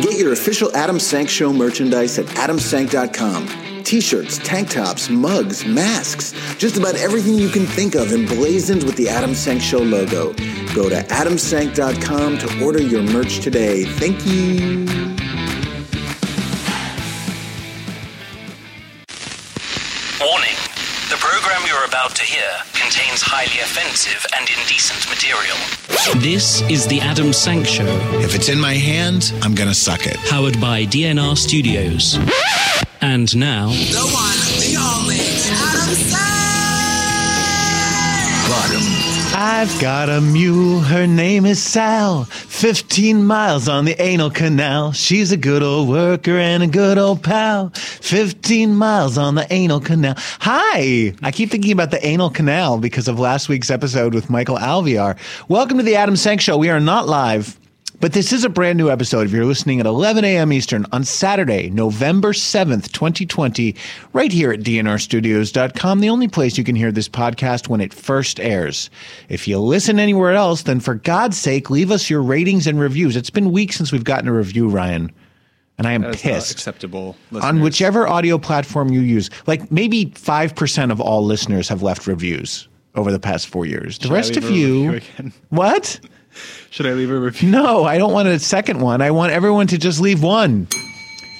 Get your official Adam Sank Show merchandise at adamsank.com. T-shirts, tank tops, mugs, masks, just about everything you can think of emblazoned with the Adam Sank Show logo. Go to adamsank.com to order your merch today. Thank you. Offensive and indecent material. This is the Adam Sank Show, If it's in my hand, I'm gonna suck it. powered by DNR Studios. And now, The one, the only, Adam I've got a mule, her name is Sal. 15 miles on the anal canal. She's a good old worker and a good old pal. 15 miles on the anal canal. Hi! I keep thinking about the anal canal because of last week's episode with Michael Alviar. Welcome to the Adam Sank Show. We are not live. But this is a brand new episode. If you're listening at 11 a.m. Eastern on Saturday, November 7th, 2020, right here at dnrstudios.com, the only place you can hear this podcast when it first airs. If you listen anywhere else, then for God's sake, leave us your ratings and reviews. It's been weeks since we've gotten a review, Ryan. And I am pissed acceptable. on whichever audio platform you use. Like maybe 5% of all listeners have left reviews over the past four years. The Should rest of you. What? Should I leave a review? No, I don't want a second one. I want everyone to just leave one.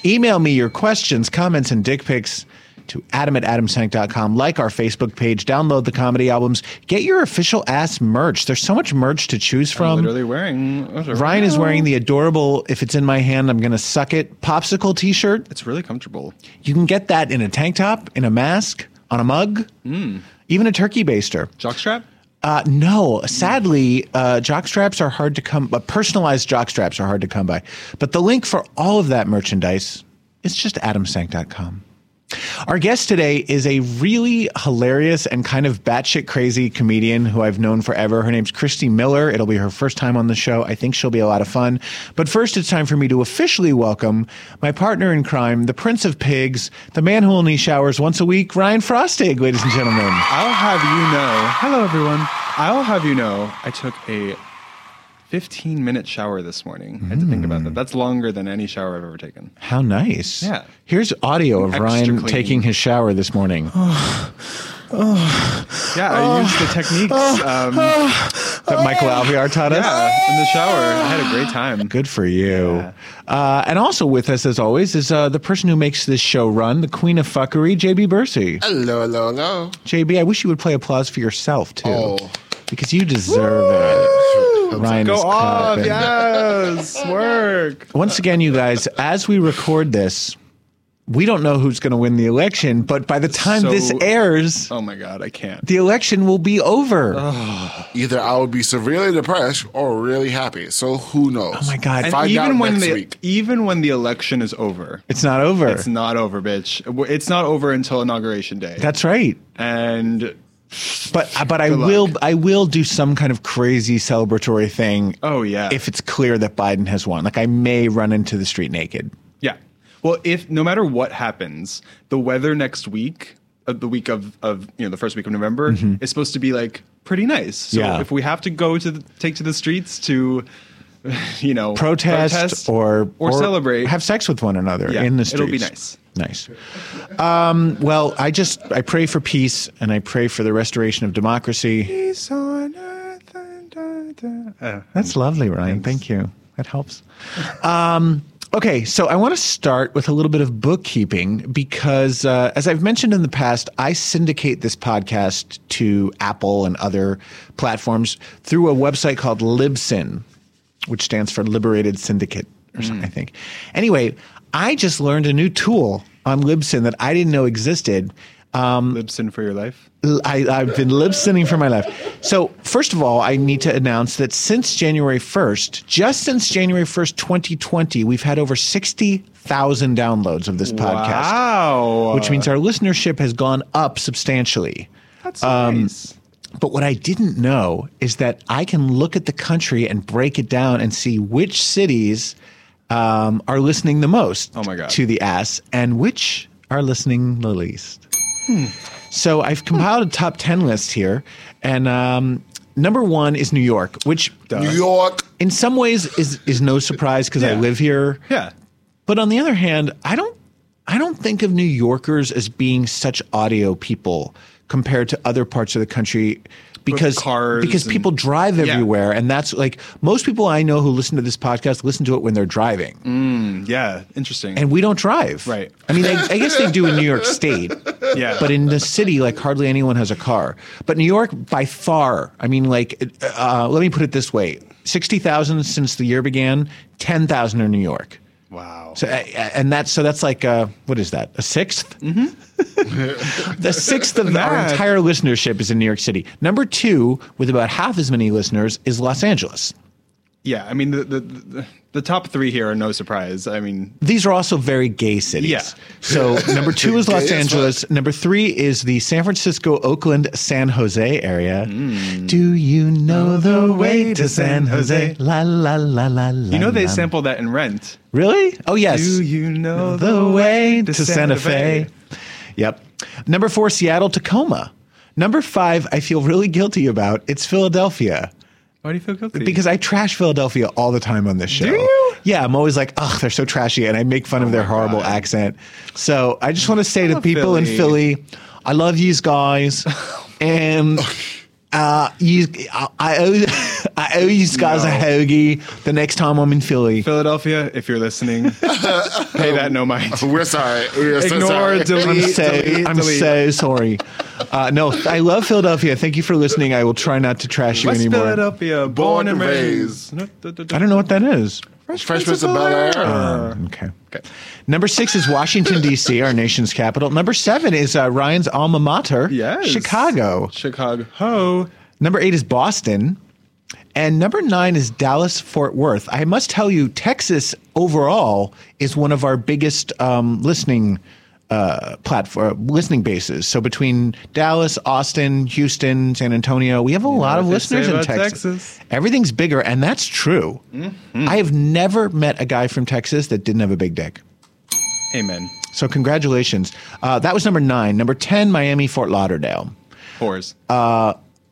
Email me your questions, comments, and dick pics to adam at adamsank.com. Like our Facebook page, download the comedy albums, get your official ass merch. There's so much merch to choose from. I'm literally wearing. Ryan is wearing the adorable, if it's in my hand, I'm going to suck it popsicle t shirt. It's really comfortable. You can get that in a tank top, in a mask, on a mug, mm. even a turkey baster. Jockstrap? Uh, no, sadly, uh, jock straps are hard to come. Uh, personalized jock straps are hard to come by. But the link for all of that merchandise is just adamsank.com. Our guest today is a really hilarious and kind of batshit crazy comedian who I've known forever. Her name's Christy Miller. It'll be her first time on the show. I think she'll be a lot of fun. But first, it's time for me to officially welcome my partner in crime, the Prince of Pigs, the man who only showers once a week, Ryan Frostig, ladies and gentlemen. I'll have you know. Hello, everyone. I'll have you know. I took a 15 minute shower this morning. I had to think about Mm. that. That's longer than any shower I've ever taken. How nice. Yeah. Here's audio of Extra Ryan clean. taking his shower this morning. oh Yeah, I used the techniques. Um, that Michael Alviar taught us. yeah, in the shower. I had a great time. Good for you. Yeah. Uh, and also with us, as always, is uh, the person who makes this show run, the queen of fuckery, JB Bursey. Hello, hello, hello. JB, I wish you would play applause for yourself, too. Because you deserve it. Ryan Go is off, yes, work. Once again, you guys, as we record this, we don't know who's going to win the election, but by the time So- this airs, Oh my god, I can't. the election will be over. Either I will be severely depressed or really happy. So who knows? oh my God. And Find even out when next the week. even when the election is over, it's not over. it's not over, bitch. It's not over until inauguration day. That's right. and But but I Good luck. will I will do some kind of crazy celebratory thing. Oh, yeah. If it's clear that Biden has won, like I may run into the street naked. yeah. Well, if no matter what happens, the weather next week, uh, the week of of you know the first week of November, is supposed to be like pretty nice. So Mm-hmm. Yeah. if we have to go to the, take to the streets to, you know, Protest, or or, celebrate, have sex with one another Yeah, in the streets. it'll be nice. Nice. Um, well, I just I pray for peace and I pray for the restoration of democracy. Peace on earth and da, da. Uh, That's lovely, Ryan. Thank you. That helps. Um, okay, so I want to start with a little bit of bookkeeping because, uh, as I've mentioned in the past, I syndicate this podcast to Apple and other platforms through a website called Libsyn, which stands for Liberated Syndicate or something, I think. Anyway, I just learned a new tool on Libsyn that I didn't know existed. Um, Libsyn for your life. I, I've been lip syncing for my life. So, first of all, I need to announce that since January 1st, just since January 1st, 2020, we've had over 60,000 downloads of this podcast, Wow, which means our listenership has gone up substantially. that's nice. But what I didn't know is that I can look at the country and break it down and see which cities um, are listening the most Oh my God. to the ass and which are listening the least. So I've compiled a top 10 list here. And um, number one is New York, which New York. in some ways is is no surprise because I live here. Yeah. But on the other hand, I don't I don't think of New Yorkers as being such audio people compared to other parts of the country because cars because and- people drive Yeah. everywhere and that's like most people I know who listen to this podcast listen to it when they're driving. Yeah. Interesting. And we don't drive. Right. I mean, I, I guess they do in New York State. Yeah. But in the city, like hardly anyone has a car. But New York, by far, I mean, like, uh, let me put it this way 60,000 since the year began, 10,000 in New York. Wow. So, and that's so that's like uh, what is that? A 6th Mm-hmm. the sixth of our entire listenership is in New York City. Number two, with about half as many listeners, is Los Angeles. Yeah. I mean, the, the the the top three here are no surprise. I mean, These are also very gay cities. Yeah. So number two is Los Gay as Angeles. Number three is the San Francisco, Oakland, San Jose area. Hmm. Do you know the way to San Jose? La la la la la. you know they la. sampled that in Rent. Really? Oh yes. Do you know the way to Santa Fe? Yep. Number four, Seattle, Tacoma. Number five, I feel really guilty about. It's Philadelphia. Why do you feel guilty? Because I trash Philadelphia all the time on this show. Do you? Yeah, I'm always like, oh, they're so trashy, and I make fun of oh their horrible God. accent. So I just want to say to people in Philly. Philly, I love yous guys, and oh, uh, you, I, I owe, I owe you guys a No. hoagie the next time I'm in Philly. Philadelphia, if you're listening, pay that no mind. We're sorry. We're so Ignore, sorry. delete. I'm so delete, I'm delete. so sorry. Uh, no, I love Philadelphia. Thank you for listening. I will try not to trash you West anymore. Philadelphia, born and raised. I don't know what that is. Fresh Prince of Bel Air. Um, okay. Number six is Washington D.C., our nation's capital. Number seven is uh, Ryan's alma mater, Yes. Chicago. Chicago. Ho. Number eight is Boston. And number nine is Dallas Fort Worth. I must tell you, Texas overall is one of our biggest um, listening uh, platform listening bases. So between Dallas, Austin, Houston, San Antonio, we have a lot of listeners in Texas. Texas. Everything's bigger, and that's true. Mm-hmm. I have never met a guy from Texas that didn't have a big dick. Amen. So congratulations. Uh, that was number nine. Number ten, Miami, Fort Lauderdale. Whores.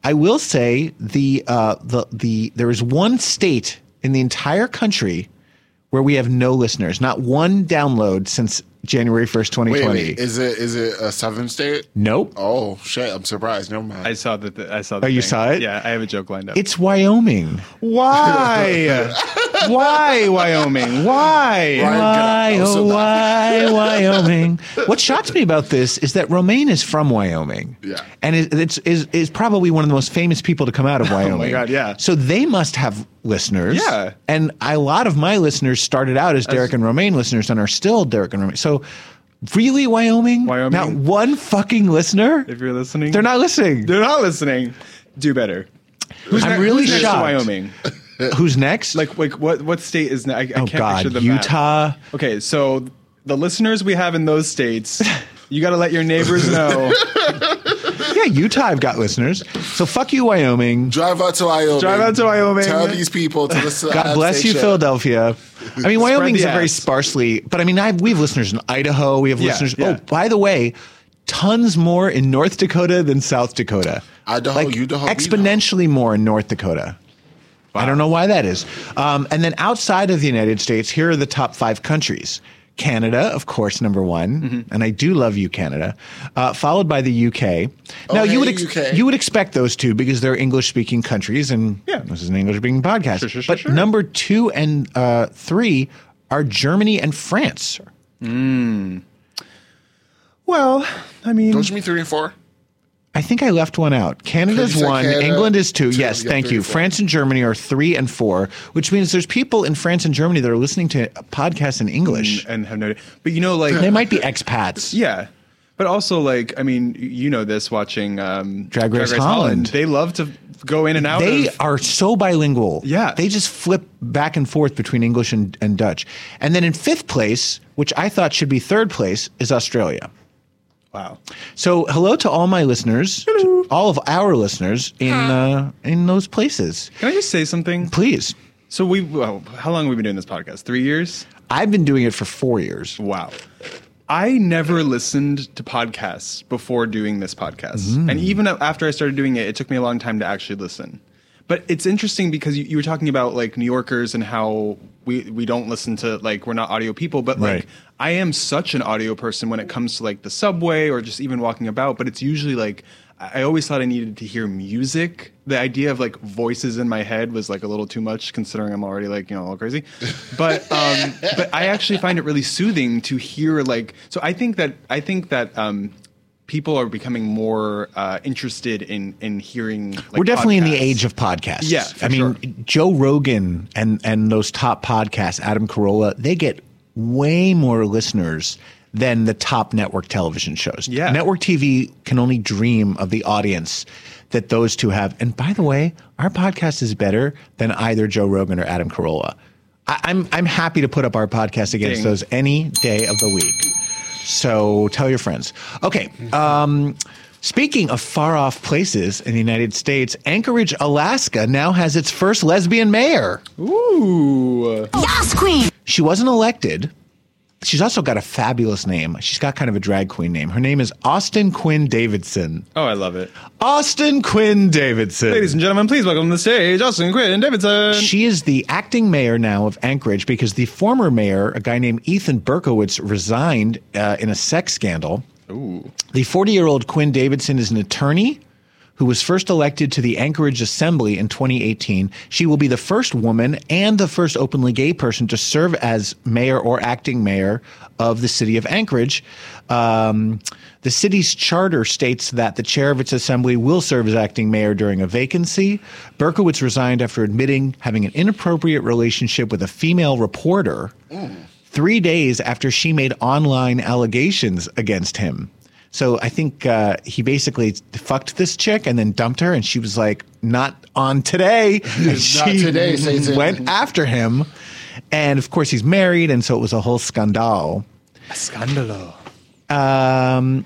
I will say the uh, the the there is one state in the entire country where we have no listeners, not one download since January first, 2020. Wait, wait. Is it is it a southern state? Nope. Oh shit! I'm surprised. Never mind. I saw that. I saw. The Oh, you thing. saw it? Yeah, I have a joke lined up. It's Wyoming. why? why Wyoming? Why? Ryan, get out. Why, Oh, so oh, why, Wyoming? What shocks me about this is that Romaine is from Wyoming. Yeah. And it, it's is, is probably one of the most famous people to come out of Wyoming. oh my God, yeah. So they must have listeners. Yeah. And a lot of my listeners started out as Derek and Romaine listeners and are still Derek and Romaine. So really, Wyoming? Wyoming? Not one fucking listener? If you're listening, They're not listening. They're not listening. Do better. Who's I'm ne- really who's next to shocked. Wyoming. Who's next? Like, like what? What state is? Ne- I, I oh, can't God. picture the map. Utah. Okay, so the listeners we have in those states, you got to let your neighbors know. Yeah, Utah, I've got listeners. So fuck you, Wyoming. Drive out to Wyoming. Drive out to Wyoming. Tell these people to listen. to God bless you, Station. Philadelphia. I mean, Wyoming's the a very sparsely, but I mean, I, we have listeners in Idaho. We have Yeah, listeners. yeah. Oh, by the way, tons more in North Dakota than South Dakota. Idaho, like Idaho, exponentially more in North Dakota. I don't know why that is. Um, and then outside of the United States, here are the top five countries. Canada, of course, number one, Mm-hmm. and I do love you, Canada. Uh, followed by the UK. Now you would Oh, ex- UK. you would expect those two because they're English speaking countries, and Yeah. this is an English speaking podcast. Sure, sure, sure, but sure. number two and uh, three are Germany and France. well, I mean, Don't you mean three and four? I think I left one out. Canada's one. Canada, England is two. two, yes, yeah, thank you. four. France and Germany are three and four, which means there's people in France and Germany that are listening to podcasts in English. and have no. But you know, like They might be expats. Yeah. But also, like, I mean, you know this watching um, Drag Race Holland. They love to go in and out. They of, are so bilingual. Yeah. They just flip back and forth between English and, and Dutch. And then in fifth place, which I thought should be third place, is Australia. Wow. So hello to all my listeners, to all of our listeners in uh, in those places. Can I just say something? Please. So we, well, how long have we been doing this podcast? Three years. I've been doing it for four years. Wow. I never listened to podcasts before doing this podcast. Mm. And even after I started doing it, it took me a long time to actually listen. But it's interesting because you, you were talking about like New Yorkers and how we we don't listen to like we're not audio people, but like Right. I am such an audio person when it comes to like the subway or just even walking about. But it's usually like I I always thought I needed to hear music. The idea of like voices in my head was like a little too much, considering I'm already like you know all crazy. But um, but I actually find it really soothing to hear like. So I think that I think that um, people are becoming more uh, interested in in hearing. Like, We're definitely in the age of podcasts. Yeah, for I mean, sure. Joe Rogan and and those top podcasts, Adam Carolla, they get way more listeners than the top network television shows. Yeah. network TV can only dream of the audience that those two have. And by the way, our podcast is better than either Joe Rogan or Adam Carolla. I, I'm I'm happy to put up our podcast against Ding. those any day of the week. So tell your friends. Okay. Um, speaking of far off places in the United States, Anchorage, Alaska now has its first lesbian mayor. Ooh. Yas Queen. She wasn't elected. She's also got a fabulous name. She's got kind of a drag queen name. Her name is Austin Quinn Davidson. Oh, I love it. Austin Quinn Davidson. Ladies and gentlemen, please welcome to the stage Austin Quinn Davidson. She is the acting mayor now of Anchorage because the former mayor, a guy named Ethan Berkowitz, resigned uh, in a sex scandal. Ooh. The 40 year old Quinn Davidson is an attorney who was first elected to the Anchorage Assembly in 2018. She will be the first woman and the first openly gay person to serve as mayor or acting mayor of the city of Anchorage. Um, the city's charter states that the chair of its assembly will serve as acting mayor during a vacancy. Berkowitz resigned after admitting having an inappropriate relationship with a female reporter three days after she made online allegations against him. So I think uh, he basically fucked this chick and then dumped her, and she was like, "Not on today." And Not she today, Satan. Went after him, and of course he's married, and so it was a whole scandal. A scandalo. Um,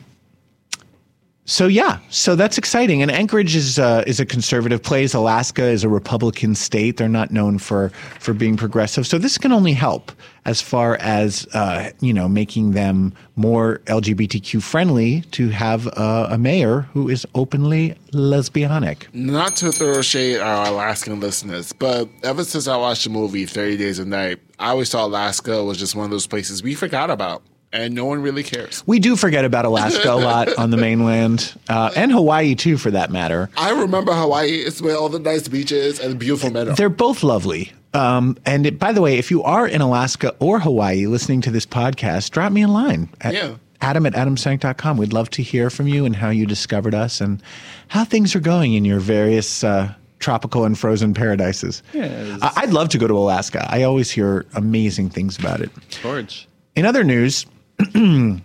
so yeah, so that's exciting. And Anchorage is uh, is a conservative place. Alaska is a Republican state. They're not known for for being progressive. So this can only help as far as uh, you know making them more LGBTQ friendly to have uh, a mayor who is openly lesbianic. Not to throw shade at our Alaskan listeners, but ever since I watched the movie 30 Days a Night, I always thought Alaska was just one of those places we forgot about, and no one really cares. We do forget about Alaska a lot on the mainland uh, and Hawaii too, for that matter. I remember Hawaii. It's where all the nice beaches and beautiful men are. They're both lovely. Um, and it, by the way, if you are in Alaska or Hawaii listening to this podcast, drop me a line at Yeah. adam at adamsank.com. We'd love to hear from you and how you discovered us and how things are going in your various uh, tropical and frozen paradises. Yes. I- I'd love to go to Alaska. I always hear amazing things about it. George. In other news,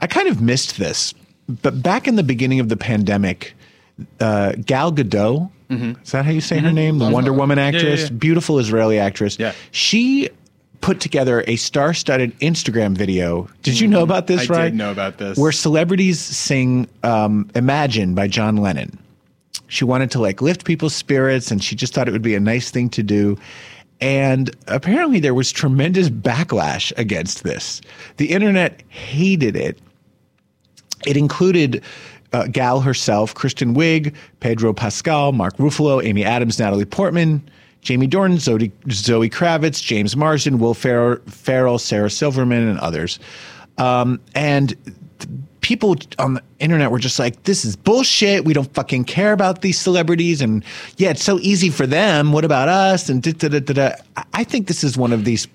I kind of missed this, but back in the beginning of the pandemic, uh, Gal Gadot, is that how you say her name? The Wonder Woman actress, yeah, yeah. beautiful Israeli actress. Yeah. She put together a star studded Instagram video. Did you know about this, I right? I did know about this. Where celebrities sing um, Imagine by John Lennon. She wanted to like lift people's spirits and she just thought it would be a nice thing to do. And apparently there was tremendous backlash against this. The internet hated it. It included uh, Gal herself, Kristen Wiig, Pedro Pascal, Mark Ruffalo, Amy Adams, Natalie Portman, Jamie Dornan, Zoe, Zoe Kravitz, James Marsden, Will Ferrell Sarah Silverman, and others. Um, and th- people on the internet were just like, this is bullshit. We don't fucking care about these celebrities. And yeah, it's so easy for them. What about us? And da, da, da, da, da. I- think this is one of these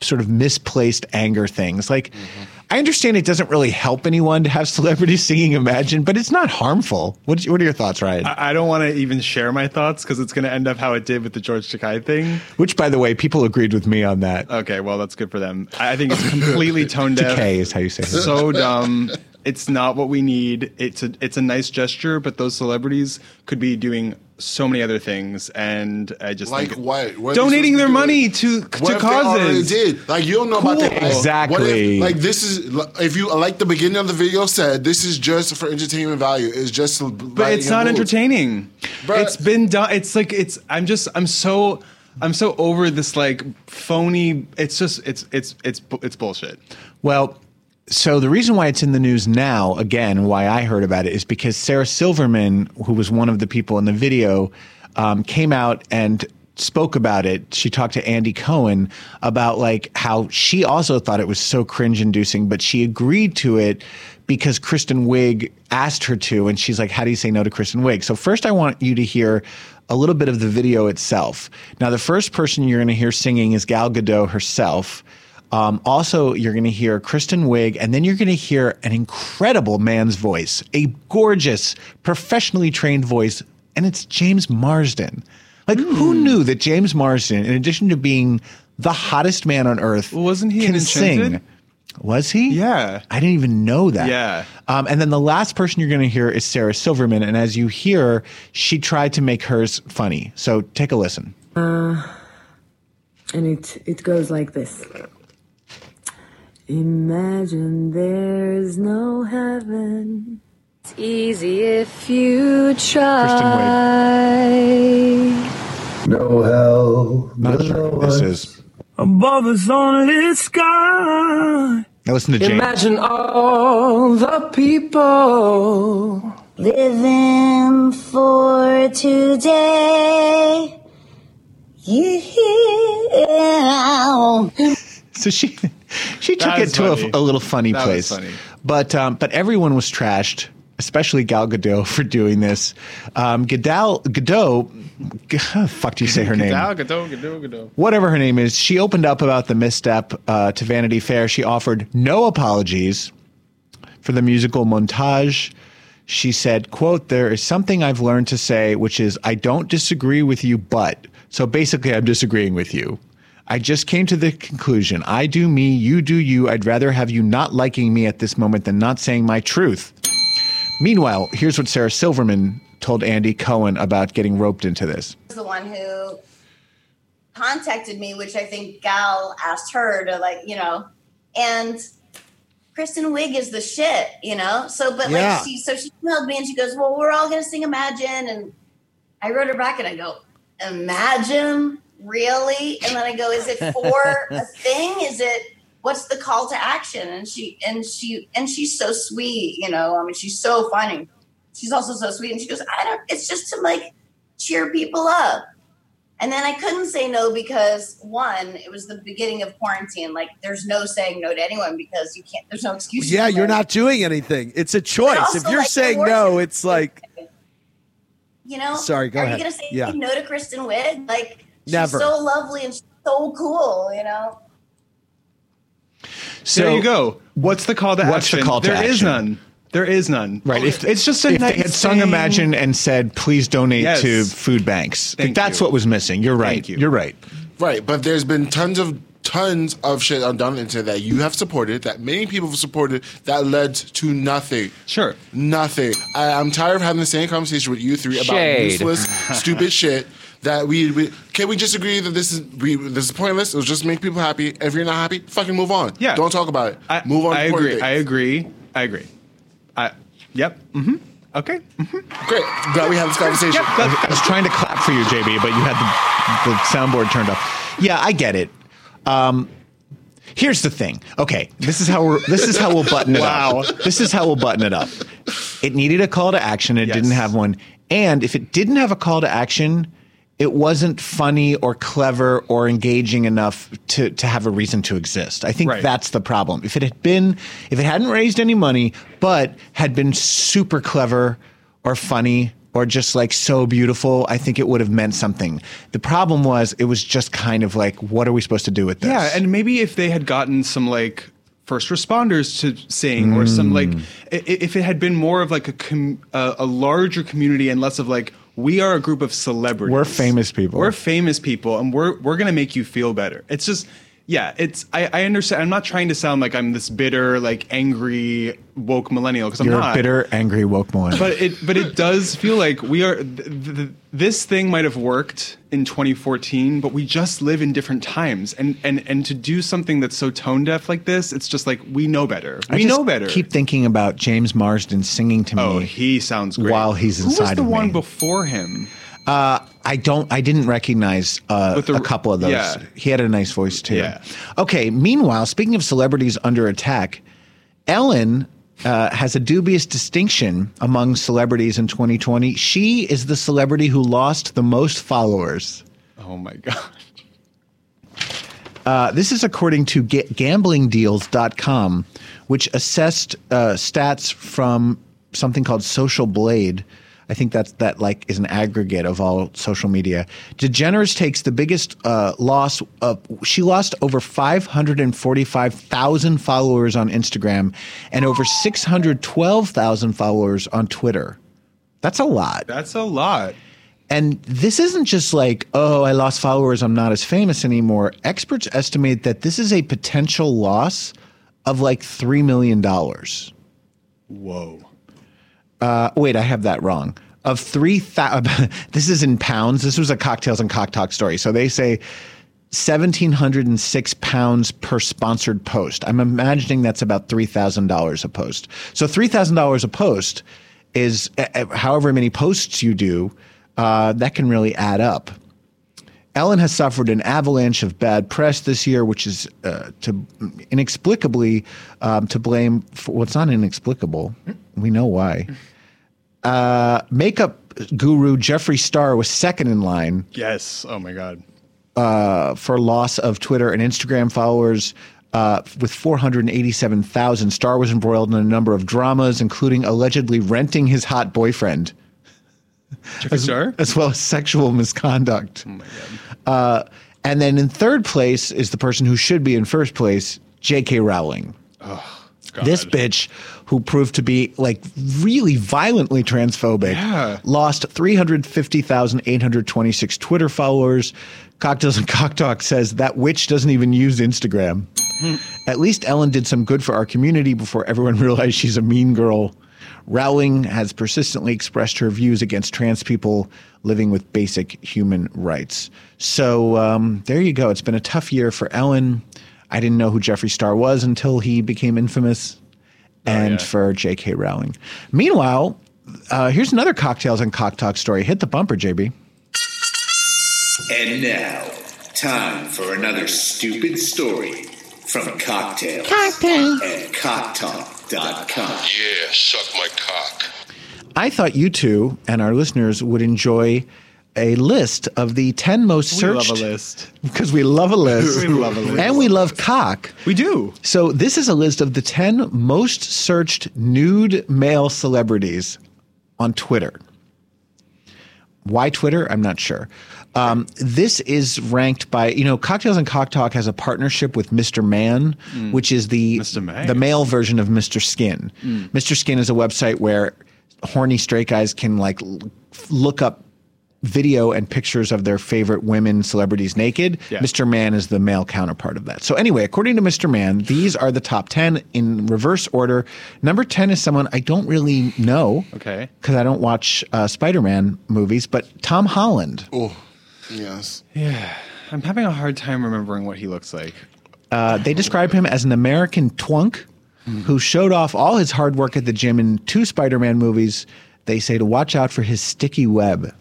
sort of misplaced anger things. Like, I understand it doesn't really help anyone to have celebrities singing Imagine, but it's not harmful. What, what are your thoughts, Ryan? I I don't want to even share my thoughts because it's going to end up how it did with the George Takei thing. Which, by the way, people agreed with me on that. Okay, well, that's good for them. I think it's completely tone deaf. K is how you say it. so dumb. It's not what we need. It's a it's a nice gesture, but those celebrities could be doing so many other things, and I just Like think what? What donating their money to What to if they causes. did? Like you don't know about Cool. that. What Exactly. if, like this is if you like the beginning of the video said this is just for entertainment value. It's just but it's not entertaining. Bruh. It's been done. It's like it's. I'm just. I'm so. I'm so over this like phony. It's just. It's. It's. It's. It's bullshit. Well, so the reason why it's in the news now, again, why I heard about it is because Sarah Silverman, who was one of the people in the video, um, came out and spoke about it. She talked to Andy Cohen about like how she also thought it was so cringe inducing, but she agreed to it because Kristen Wiig asked her to, and she's like, "How do you say no to Kristen Wiig?" So first, I want you to hear a little bit of the video itself. Now, the first person you're going to hear singing is Gal Gadot herself. Um, also, you're going to hear Kristen Wiig, and then you're going to hear an incredible man's voice, a gorgeous, professionally trained voice, and it's James Marsden. Like, who Hmm. knew that James Marsden, in addition to being the hottest man on earth, Wasn't he can sing? Was he? Yeah. I didn't even know that. Yeah. Um, and then the last person you're going to hear is Sarah Silverman. And as you hear, she tried to make hers funny. So take a listen. and it it goes like this. Imagine there's no heaven. It's easy if you try. No hell. Not sure who this is. Above us only sky. Now listen to James. Imagine all the people Living for today. Yeah. So she she took it to a, a little funny That place. funny. But um, but everyone was trashed, especially Gal Gadot for doing this. Um, Gadot Gadot, how fuck do you say her name? Gadot, Gadot, Gadot, Gadot. whatever her name is, she opened up about the misstep uh, to Vanity Fair. She offered no apologies for the musical montage. She said, quote, there is something I've learned to say, which is, I don't disagree with you, but. So basically, I'm disagreeing with you. I just came to the conclusion I do me, you do you. I'd rather have you not liking me at this moment than not saying my truth. Meanwhile, here's what Sarah Silverman told Andy Cohen about getting roped into this. the one who contacted me, which I think Gal asked her to like, you know, and Kristen Wiig is the shit, you know. So, but Yeah. like, she so she emailed me and she goes, "Well, we're all gonna sing Imagine," and I wrote her back and I go, "Imagine, really?" And then I go, "Is it for a thing? Is it?" What's the call to action? And she and she and she's so sweet, you know. I mean, she's so funny. She's also so sweet. And she goes, I don't. It's just to like cheer people up. And then I couldn't say no because one, it was the beginning of quarantine. Like, there's no saying no to anyone because you can't. There's no excuse. Yeah, you're not doing anything. It's a choice. also, If you're like, saying no, it's like You know. Sorry, go Are ahead. you gonna say Yeah. no to Kristen Wiig? Like, she's Never. so lovely and so cool. You know. So there you go. What's the call to What's the call to There is action? none. There is none. Right. If it's just a if nice they had sung thing. Imagine and said, "Please donate Yes. to food banks," Thank that's you. what was missing. You're right. Thank you. You're right. Right, but there's been tons of tons of shit done on the internet that you have supported, that many people have supported, that led to nothing. Sure. Nothing. I, I'm tired of having the same conversation with you three about Shade. useless, stupid shit. That we, we can we just agree that this is we, this is pointless. It'll just make people happy. If you're not happy, fucking move on. Yeah. don't talk about it. I, move on. I agree. I agree. I agree. I. Yep. Mm-hmm. Okay. Great. Glad we had this conversation. I was, I was trying to clap for you, JB, but you had the, the soundboard turned off. Yeah, I get it. Um, here's the thing. Okay, this is how we're. This is how we'll button it Wow. up. This is how we'll button it up. It needed a call to action. It Yes. didn't have one. And if it didn't have a call to action, it wasn't funny or clever or engaging enough to, to have a reason to exist. I think Right. that's the problem. If it had been, if it hadn't raised any money, but had been super clever or funny or just like so beautiful, I think it would have meant something. The problem was it was just kind of like, what are we supposed to do with this? Yeah, and maybe if they had gotten some like first responders to sing or some like Mm. if it had been more of like a com- a, a larger community and less of like we are a group of celebrities. We're famous people. We're famous people and we're we're going to make you feel better. It's just yeah, it's I, I understand. I'm not trying to sound like I'm this bitter, like angry woke millennial because I'm You're not. a bitter, angry woke millennial. But it but it does feel like we are. Th- th- this thing might have worked in 2014, but we just live in different times, and and and to do something that's so tone deaf like this, it's just like we know better. I We know better. Keep thinking about James Marsden singing to me. oh, he sounds great. while he's inside. Who was the one me. before him? Uh, I don't. I didn't recognize uh, the- a couple of those. yeah. He had a nice voice too. Yeah. Okay. Meanwhile, speaking of celebrities under attack, Ellen uh, has a dubious distinction among celebrities in 2020. She is the celebrity who lost the most followers. Oh my god. Uh, this is according to ga- gamblingdeals.com, which assessed uh, stats from something called Social Blade. I think that's that like is an aggregate of all social media. DeGeneres takes the biggest uh, loss. Of, she lost over 545,000 followers on Instagram and over 612,000 followers on Twitter. That's a lot. That's a lot. And this isn't just like, oh, I lost followers, I'm not as famous anymore. Experts estimate that this is a potential loss of like $3 million. Whoa. Uh, wait, I have that wrong. Of 3,000, this is in pounds. This was a Cocktails and Cock Talk story. So they say 1,706 pounds per sponsored post. I'm imagining that's about $3,000 a post. So $3,000 a post is uh, however many posts you do, uh, that can really add up. Ellen has suffered an avalanche of bad press this year, which is uh, to inexplicably um, to blame for what's well, not inexplicable. We know why. Uh, makeup guru Jeffree Star was second in line Yes. Oh my god. uh, for loss of Twitter and Instagram followers. Uh, with 487,000, Star was embroiled in a number of dramas, including allegedly renting his hot boyfriend, as, Star? as well as sexual misconduct. Oh my god. Uh, and then in third place is the person who should be in first place, J.K. Rowling. God. This bitch, who proved to be like really violently transphobic, Yeah. lost 350,826 Twitter followers. Cocktails and Cock Talk says that witch doesn't even use Instagram. At least Ellen did some good for our community before everyone realized she's a mean girl. Rowling has persistently expressed her views against trans people living with basic human rights. So um, there you go. It's been a tough year for Ellen. I didn't know who Jeffree Star was until he became infamous, and yeah. for J.K. Rowling. Meanwhile, uh, here's another cocktails and cock talk story. Hit the bumper, JB. And now, time for another stupid story from Cocktails Cocktail. and CockTalk.com. Yeah, suck my cock. I thought you two and our listeners would enjoy a list of the 10 most searched. We love a list. because we love a list. We love a list. And we love cock. We do. So this is a list of the 10 most searched nude male celebrities on Twitter. Why Twitter? I'm not sure. Um, this is ranked by you know Cocktails and Cock Talk has a partnership with Mr. Man, which is the the male version of Mr. Skin. Mr. Skin is a website where horny straight guys can like look up video and pictures of their favorite women celebrities naked. Yeah. Mr. Man is the male counterpart of that. So anyway, according to Mr. Man, these are the top 10 in reverse order. Number 10 is someone I don't really know Okay. because I don't watch uh, Spider-Man movies, but Tom Holland. Oh, yes. Yeah. I'm having a hard time remembering what he looks like. Uh, they describe him as an American twunk who showed off all his hard work at the gym in two Spider-Man movies. They say to watch out for his sticky web.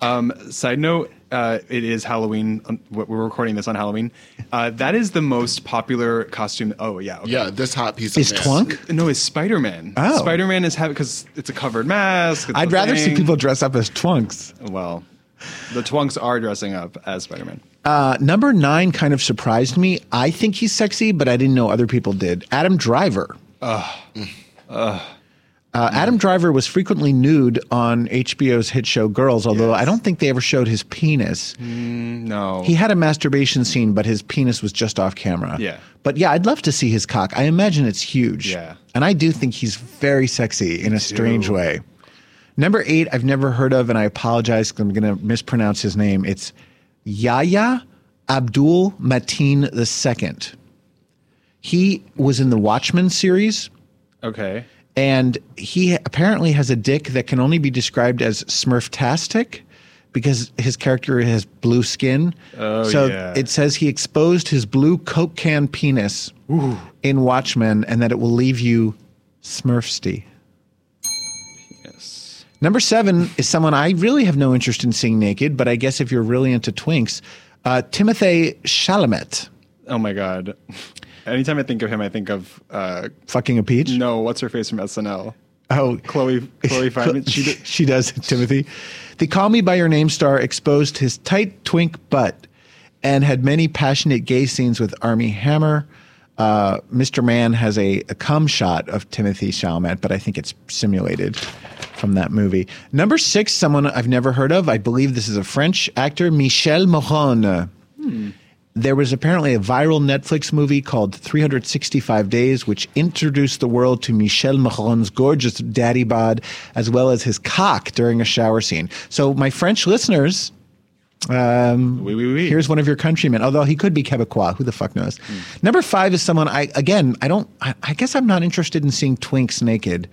Um, side note, uh, it is Halloween. Um, We're recording this on Halloween. Uh, that is the most popular costume. Oh yeah, okay. Yeah, this hot piece Is of twunk? No, it's Spider Man. Oh. Spider Man is having because it's a covered mask. it's I'd a rather see people dress up as twunks. Well, the Twunks are dressing up as Spider Man. Uh, number nine kind of surprised me. I think he's sexy, but I didn't know other people did. Adam Driver. Uh, Adam Driver was frequently nude on HBO's hit show Girls, although I don't think they ever showed his penis. No, He had a masturbation scene, but his penis was just off camera. Yeah. But yeah, I'd love to see his cock. I imagine it's huge. Yeah. And I do think he's very sexy in a strange way. Number eight, I've never heard of, and I apologize because I'm going to mispronounce his name. It's Yahya Abdul Mateen II. He was in the Watchmen series okay. And he apparently has a dick that can only be described as Smurftastic because his character has blue skin. Oh, so yeah. it says he exposed his blue Coke can penis in Watchmen and that it will leave you Smurfsty. Yes. Number seven is someone I really have no interest in seeing naked, but I guess if you're really into twinks, uh, Timothée Chalamet. Oh my God. Anytime I think of him, I think of uh, Fucking a peach. no. What's her face from SNL? Oh, Chloe Chloe Fineman. She did, she does, Timothée. The Call Me By Your Name star exposed his tight twink butt and had many passionate gay scenes with Armie Hammer. Uh, Mr. Man has a, a cum shot of Timothée Chalamet, but I think it's simulated from that movie. Number six, someone I've never heard of. I believe this is a French actor, Michel Moron. There was apparently a viral Netflix movie called 365 Days, which introduced the world to Michel Moron's gorgeous daddy bod, as well as his cock during a shower scene. So, my French listeners, um, here's one of your countrymen, although he could be Quebecois. Who the fuck knows? Number five is someone I, again, I don't, I, I guess I'm not interested in seeing twinks naked.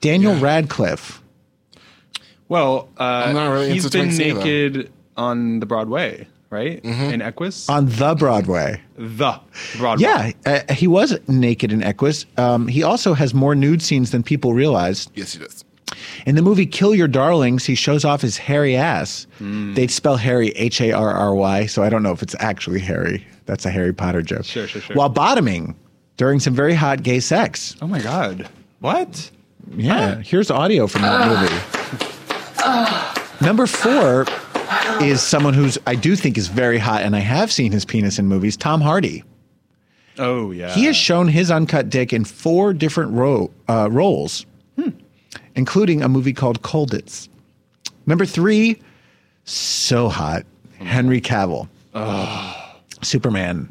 Daniel Radcliffe. well, uh, I'm not really he's into been twinks either. naked on the Broadway, right? In Equus, On the Broadway. the Broadway. Yeah, uh, he was naked in Equus. Um, he also has more nude scenes than people realize. Yes, he does. In the movie Kill Your Darlings, he shows off his hairy ass. They'd spell Harry H A R R Y, so I don't know if it's actually Harry. That's a Harry Potter joke. Sure, sure, sure. While bottoming during some very hot gay sex. Oh my God. What? Yeah, here's audio from that movie. Number four is someone who's I do think is very hot, and I have seen his penis in movies. Tom Hardy. Oh yeah. He has shown his uncut dick in four different ro- uh, roles, including a movie called Colditz. Number three, so hot, Henry Cavill. Superman.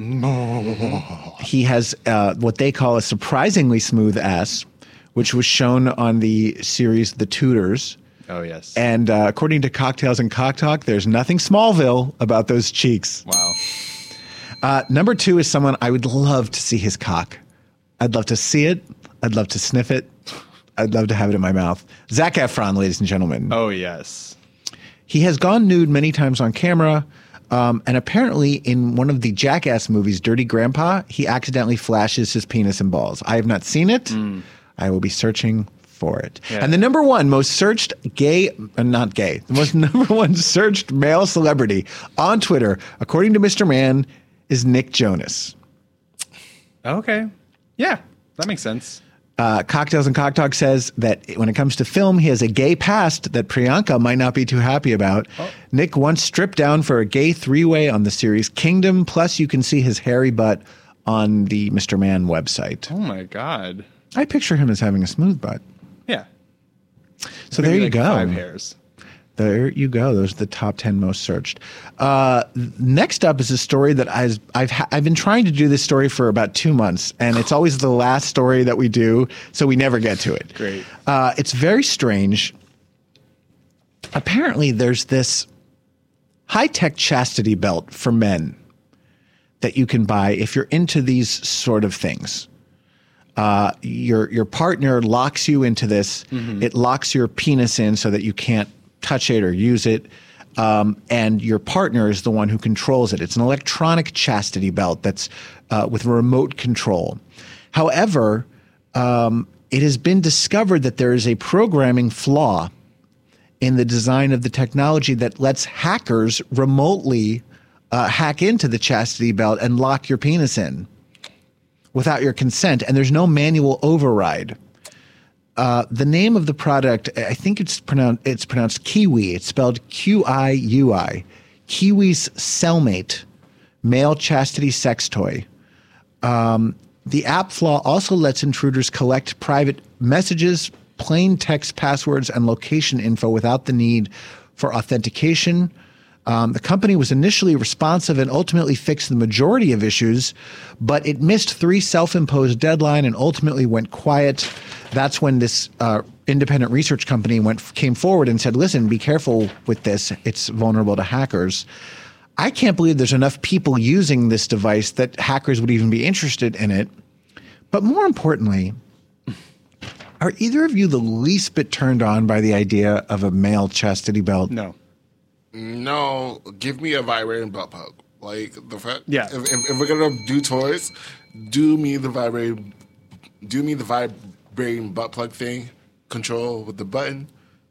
He has uh, what they call a surprisingly smooth ass, which was shown on the series The Tudors. Oh yes. And uh, according to Cocktails and Cock Talk, there's nothing Smallville about those cheeks. wow. Uh, number two is someone I would love to see his cock. I'd love to see it. I'd love to sniff it. I'd love to have it in my mouth. Zac Efron, ladies and gentlemen. Oh yes. He has gone nude many times on camera. Um, and apparently, in one of the Jackass movies, Dirty Grandpa, he accidentally flashes his penis and balls. I have not seen it. I will be searching for it. Yeah. And the number one most searched gay, uh, not gay, the most number one searched male celebrity on Twitter, according to Mr. Man, is Nick Jonas. Okay. Yeah, that makes sense. Uh, Cocktails and Cock Talk says that when it comes to film, he has a gay past that Priyanka might not be too happy about. Nick once stripped down for a gay three way on the series Kingdom. Plus, you can see his hairy butt on the Mr. Man website. Oh my God. I picture him as having a smooth butt. So Maybe there you like go. Five hairs. There you go. Those are the top 10 most searched. Uh, next up is a story that I've, I've, ha- I've been trying to do this story for about two months, and it's always the last story that we do, so we never get to it. Great. Uh, it's very strange. Apparently, there's this high tech chastity belt for men that you can buy if you're into these sort of things. Uh, your your partner locks you into this. It locks your penis in so that you can't touch it or use it. Um, and your partner is the one who controls it. It's an electronic chastity belt that's uh, with remote control. However, um, it has been discovered that there is a programming flaw in the design of the technology that lets hackers remotely uh, hack into the chastity belt and lock your penis in without your consent, and there's no manual override. Uh, the name of the product, I think it's pronounced it's pronounced Kiwi. It's spelled Q I U I. Kiwi's Cellmate, male chastity sex toy. Um, the app flaw also lets intruders collect private messages, plain text passwords, and location info without the need for authentication. Um, the company was initially responsive and ultimately fixed the majority of issues, but it missed three self-imposed deadline and ultimately went quiet. That's when this uh, independent research company went came forward and said, "Listen, be careful with this. It's vulnerable to hackers." I can't believe there's enough people using this device that hackers would even be interested in it. But more importantly, are either of you the least bit turned on by the idea of a male chastity belt? No. No, give me a vibrating butt plug. Like the fact, Yeah. If, if, if we're gonna do toys, do me the vibrating, do me the vibrating butt plug thing. Control with the button.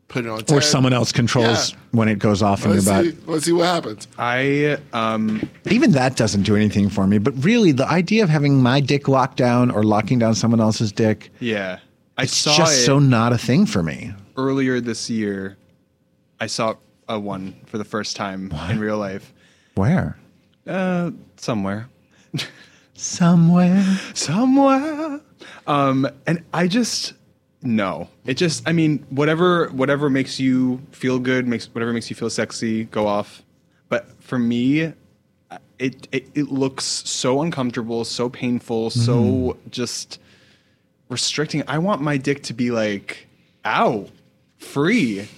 put it on or someone else controls Yeah. when it goes off in your Let's butt. see, let's see what happens. I um Even that doesn't do anything for me. But really, the idea of having my dick locked down or locking down someone else's dick, yeah. I it's saw just it so not a thing for me. earlier this year. I saw a one for the first time in real life. Where? Uh, somewhere. Somewhere. Somewhere. Um, and I just no. It just I mean, whatever whatever makes you feel good, makes whatever makes you feel sexy, go off. But for me, it it, it looks so uncomfortable, so painful, so just restricting. I want my dick to be like out, free,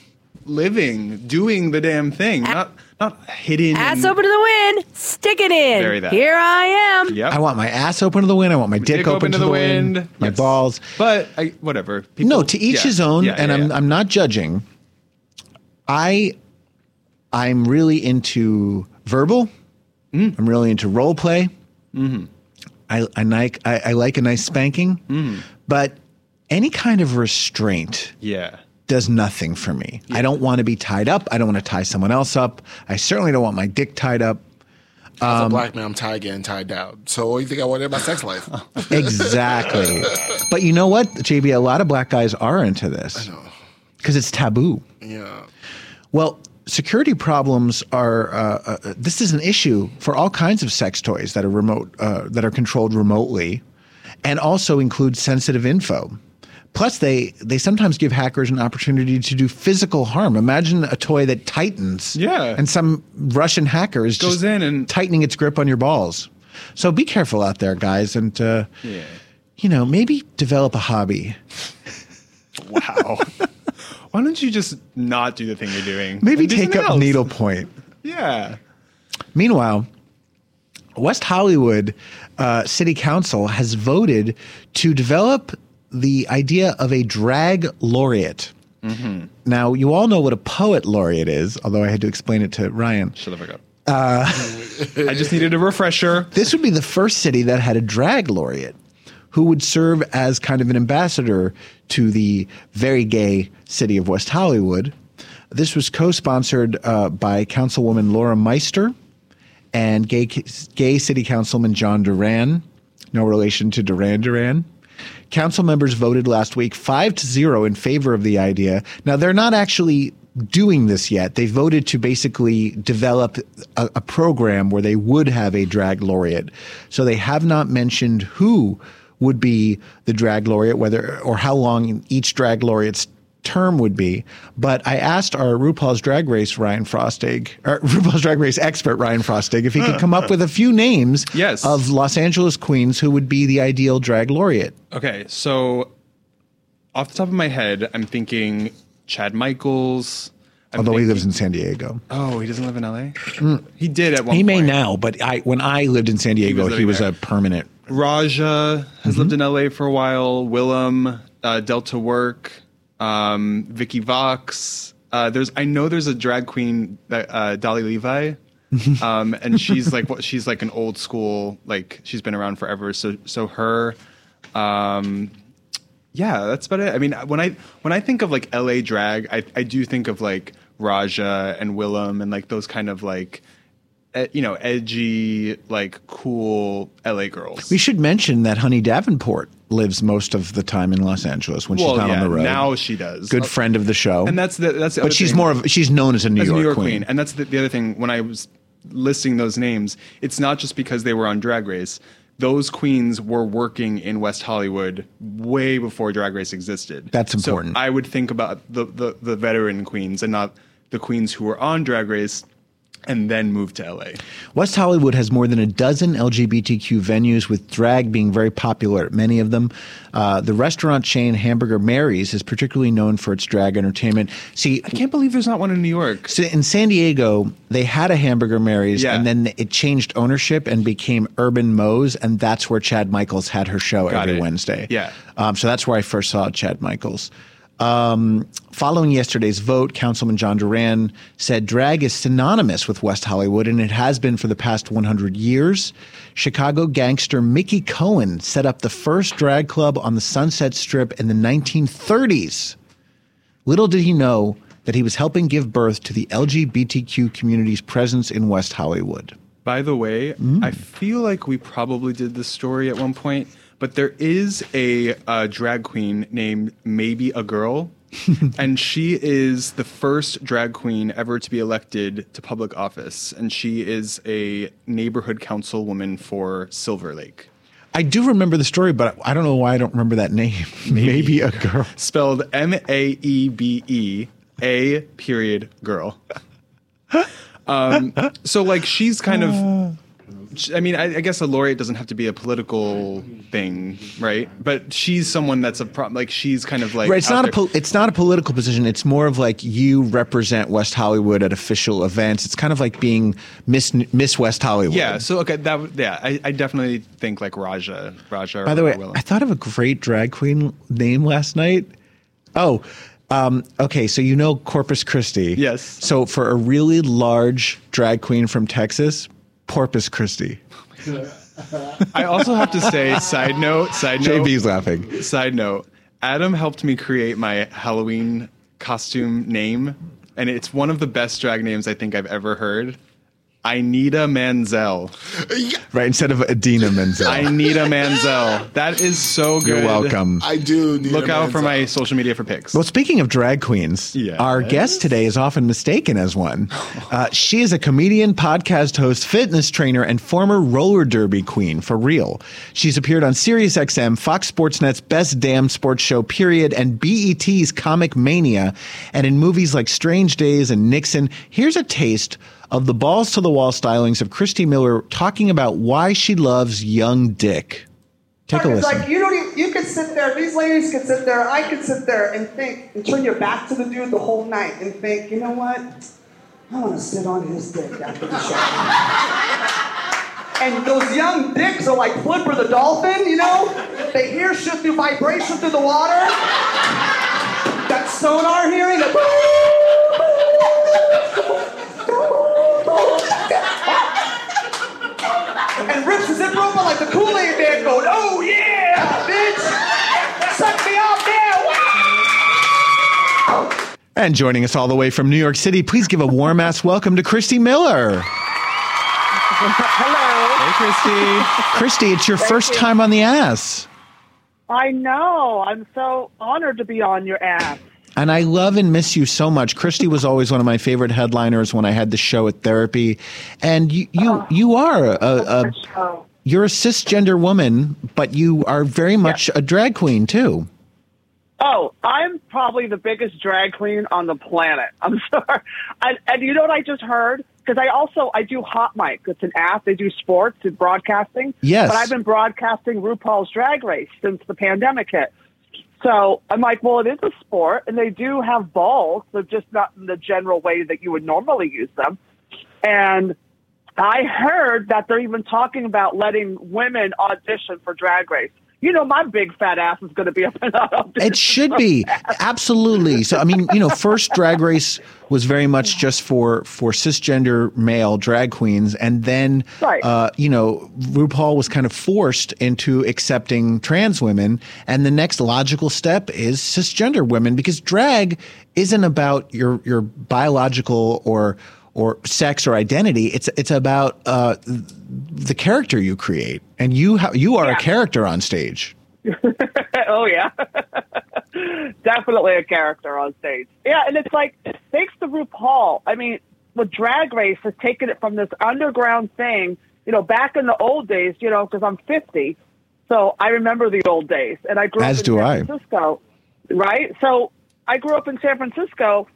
living, doing the damn thing, not not hidden. Ass and- open to the wind, stick it in. Very that. Here I am. Yep. I want my ass open to the wind. I want my dick, open, to the, wind. My balls. But I, whatever. no, to each yeah, his own. yeah, and yeah, I'm yeah. I'm not judging. I I'm really into verbal. Mm. I'm really into role play. Mm-hmm. I, I like I, I like a nice spanking, Mm. but any kind of restraint Yeah. Does nothing for me. I don't want to be tied up. I don't want to tie someone else up. I certainly don't want my dick tied up. As a Um, black man, I'm tied getting tied down. So what do you think I want in my sex life? Exactly. but you know what, JB? A lot of black guys are into this because it's taboo. yeah. Well, security problems are. Uh, uh, this is an issue for all kinds of sex toys that are remote, uh, that are controlled remotely, and also include sensitive info. Plus, they they sometimes give hackers an opportunity to do physical harm. Imagine a toy that tightens, Yeah. and some Russian hacker is Goes just in and- tightening its grip on your balls. So be careful out there, guys, and uh, Yeah. you know maybe develop a hobby. Wow. Why don't you just not do the thing you're doing? Maybe take up needlepoint. Yeah. Meanwhile, West Hollywood uh, City Council has voted to develop the idea of a drag laureate. Mm-hmm. Now, you all know what a poet laureate is, although I had to explain it to Ryan. Shut the fuck up. Uh, I just needed a refresher. This would be the first city that had a drag laureate who would serve as kind of an ambassador to the very gay city of West Hollywood. This was co sponsored uh, by Councilwoman Lauren Meister and gay, gay City Councilman John Duran, no relation to Duran Duran. Council members voted last week 5 to 0 in favor of the idea. Now, they're not actually doing this yet. They voted to basically develop a, a program where they would have a drag laureate. So they have not mentioned who would be the drag laureate, whether or how long each drag laureate's term would be. But I asked our RuPaul's Drag Race Ryan Frostig, or RuPaul's Drag Race expert Ryan Frostig, if he could come up with a few names Yes. of Los Angeles queens who would be the ideal drag laureate. Okay, so off the top of my head, I'm thinking Chad Michaels. I'm Although he lives in San Diego. Oh, he doesn't live in LA. He did at one. Point. He may now, but I when I lived in San Diego, he living was, a permanent. Raja has Mm-hmm. lived in LA for a while. Willam, uh, Delta Work, um, Vicky Vox. Uh, there's I know there's a drag queen that uh, Dolly Levi, um, and she's like what she's like an old school like she's been around forever. So so her, um, yeah, that's about it. I mean, when I when I think of like LA drag, I I do think of like Raja and Willam and like those kind of like. You know, edgy, like cool LA girls. We should mention that Honey Davenport lives most of the time in Los Angeles when she's Well, not on the road. now she does. Good Uh, friend of the show. and that's the that's the but she's thing. more of she's known as a New, as York, New York queen. queen. And that's the, the other thing. When I was listing those names, it's not just because they were on Drag Race. Those queens were working in West Hollywood way before Drag Race existed. That's So important. I would think about the, the the veteran queens and not the queens who were on Drag Race and then moved to LA. West Hollywood has more than a dozen LGBTQ venues, with drag being very popular at many of them. Uh, the restaurant chain Hamburger Mary's is particularly known for its drag entertainment. See, I can't believe there's not one in New York. So in San Diego, they had a Hamburger Mary's, Yeah. and then it changed ownership and became Urban Mo's, and that's where Chad Michaels had her show Got every it. Wednesday. Yeah. Um, so that's where I first saw Chad Michaels. Um, following yesterday's vote, Councilman John Duran said drag is synonymous with West Hollywood, and it has been for the past 100 years. Chicago gangster Mickey Cohen set up the first drag club on the Sunset Strip in the 1930s. Little did he know that he was helping give birth to the LGBTQ community's presence in West Hollywood. By the way, I feel like we probably did this story at one point, but there is a uh, drag queen named Maebe A. Girl. and she is the first drag queen ever to be elected to public office. And she is a neighborhood councilwoman for Silver Lake. I do remember the story, but I don't know why I don't remember that name. Maebe, a girl. Spelled M A E B E A period girl. um, so like she's kind of. I mean, I, I guess a laureate doesn't have to be a political thing, right? But she's someone that's a pro- like she's kind of like right, it's not a pol- it's not a political position. It's more of like you represent West Hollywood at official events. It's kind of like being Miss Miss West Hollywood. yeah. So okay, that yeah, I, I definitely think like Raja, Raja. By the way, Willam. I thought of a great drag queen name last night. Oh, um, okay. So you know Corpus Christi. Yes. So for a really large drag queen from Texas, Porpoise Christi. I also have to say, side note, side note. JB's laughing. Side note: Adam helped me create my Halloween costume name, and it's one of the best drag names I think I've ever heard. I need Manzel. Right, instead of Idina Menzel. I need Manzel. That is so good. You're welcome. I do need Look a out for my social media for pics. Well, speaking of drag queens, Yes. our guest today is often mistaken as one. Uh, she is a comedian, podcast host, fitness trainer, and former roller derby queen for real. She's appeared on SiriusXM, Fox Sportsnet's Best Damn Sports Show, period, and BET's Comic Mania, and in movies like Strange Days and Nixon. Here's a taste of the balls to the wall stylings of Christy Miller talking about why she loves young Dick. Take a listen. like you don't even, you can sit there, these ladies can sit there, I can sit there and think and turn your back to the dude the whole night and think, you know what? I want to sit on his dick after the show. and those young dicks are like Flipper the dolphin, you know? They hear shit through vibration through the water. That sonar hearing, that and rips the zipper open like the Kool-Aid man going, oh yeah, bitch! Suck me off there! Wow! And joining us all the way from New York City, please give a warm ass welcome to Christy Miller. Hello. Hey, Christy. Christy, it's your Thank first you. time on the ass. I know. I'm so honored to be on your ass. And I love and miss you so much. Christy was always one of my favorite headliners when I had the show at therapy. And you you, you are a, a Oh. you're a cisgender woman, but you are very much a drag queen too. Oh, I'm probably the biggest drag queen on the planet. I'm sorry. And, and you know what I just heard? Because I also I do Hot Mic. It's an app. They do sports and broadcasting. Yes. But I've been broadcasting RuPaul's Drag Race since the pandemic hit. So I'm like, well, it is a sport, and they do have balls, so just not in the general way that you would normally use them. And I heard that they're even talking about letting women audition for Drag Race. You know, my big fat ass is going to be up that audition. It should be absolutely. So I mean, you know, first Drag Race was very much just for for cisgender male drag queens, and then Right. uh, you know, RuPaul was kind of forced into accepting trans women, and the next logical step is cisgender women because drag isn't about your your biological or or sex or identity. It's it's about uh, the character you create, and you ha- you are a character on stage. oh yeah, definitely a character on stage. Yeah, and it's like thanks to RuPaul. I mean, with Drag Race has taken it from this underground thing. You know, back in the old days. You know, because I'm 50, so I remember the old days, and I grew As up in do San I. Francisco. Right, so I grew up in San Francisco,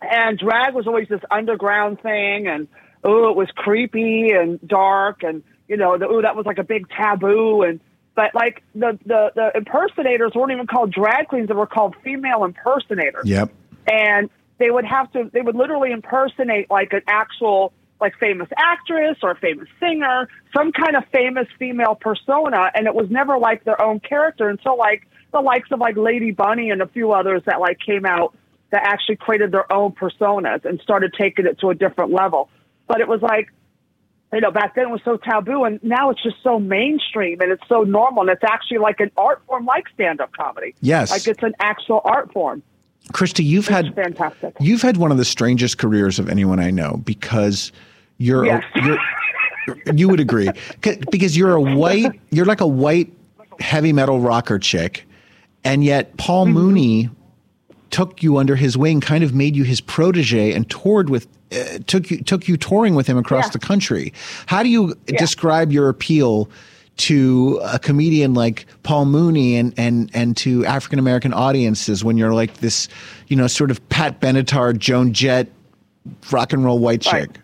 and drag was always this underground thing, and oh, it was creepy and dark, and you know, the, ooh, that was like a big taboo, and but like the, the the impersonators weren't even called drag queens; they were called female impersonators Yep. and they would have to they would literally impersonate like an actual like famous actress or a famous singer some kind of famous female persona and it was never like their own character until like the likes of like lady bunny and a few others that like came out that actually created their own personas and started taking it to a different level but it was like you know, back then it was so taboo, and now it's just so mainstream and it's so normal, and it's actually like an art form, like stand-up comedy. Yes. like it's an actual art form. Christy, you've had fantastic. You've had one of the strangest careers of anyone I know because you're Yes. you're you would agree because you're a white you're like a white heavy metal rocker chick and yet Paul Mm-hmm. Mooney took you under his wing kind of made you his protege and toured with uh, took you took you touring with him across Yeah. the country how do you describe your appeal to a comedian like Paul Mooney and and and to African American audiences when you're like this you know sort of Pat Benatar Joan Jett rock and roll white Right. chick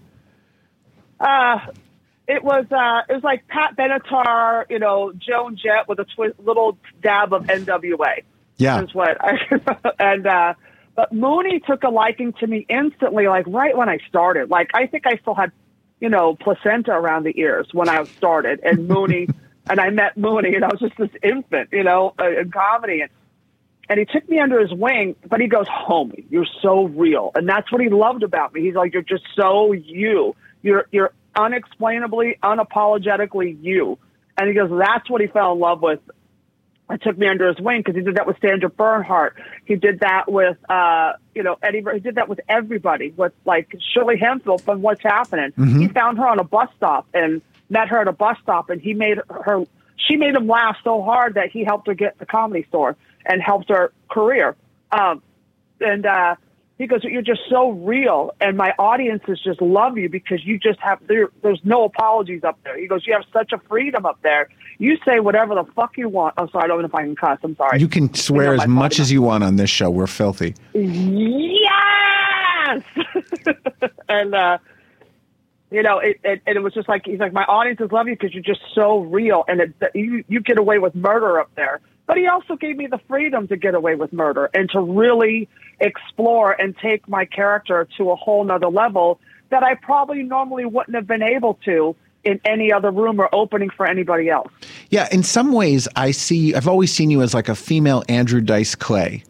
Uh, it was uh, it was like Pat Benatar, you know, Joan Jett with a twi- little dab of NWA. Yeah. is what. I, and uh, but Mooney took a liking to me instantly, like right when I started. Like I think I still had, you know, placenta around the ears when I started, and Mooney. And I met Mooney, and I was just this infant, you know, uh, in comedy. And and he took me under his wing, but he goes, homie, you're so real. And that's what he loved about me. He's like, you're just so you. You're, you're unexplainably, unapologetically you. And he goes, that's what he fell in love with. And took me under his wing because he did that with Sandra Bernhard. He did that with, uh, you know, Eddie. He did that with everybody. With like Shirley Hemphill from What's Happening. Mhm. He found her on a bus stop and met her at a bus stop, and he made her. She made him laugh so hard that he helped her get the comedy store and helped her career. Um, and uh, he goes, "You're just so real, and my audiences just love you because you just have there, there's no apologies up there." He goes, "You have such a freedom up there. You say whatever the fuck you want." I'm sorry, I don't know if I can cuss. I'm sorry. you can swear as much as you want on this show we're filthy Yes. and uh, you know, it, it and it was just like he's like, my audiences love you because you're just so real, and it, you you get away with murder up there. But he also gave me the freedom to get away with murder and to really explore and take my character to a whole nother level that I probably normally wouldn't have been able to in any other room or opening for anybody else. Yeah, in some ways, I see. I've always seen you as like a female Andrew Dice Clay.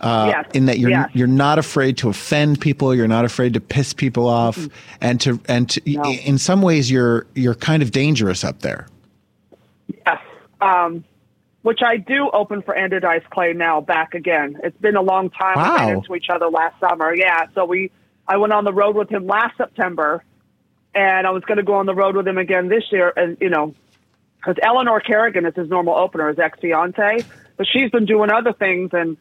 Uh, Yes, In that you're yes. you're not afraid to offend people, you're not afraid to piss people off, and to and to, in some ways you're you're kind of dangerous up there. Yes. Um, which I do open for Andrew Dice Clay now back again. It's been a long time. We ran into each other last summer. Yeah. So we, I went on the road with him last September and I was going to go on the road with him again this year. And, you know, because Eleanor Kerrigan is his normal opener, his ex fiance, but she's been doing other things and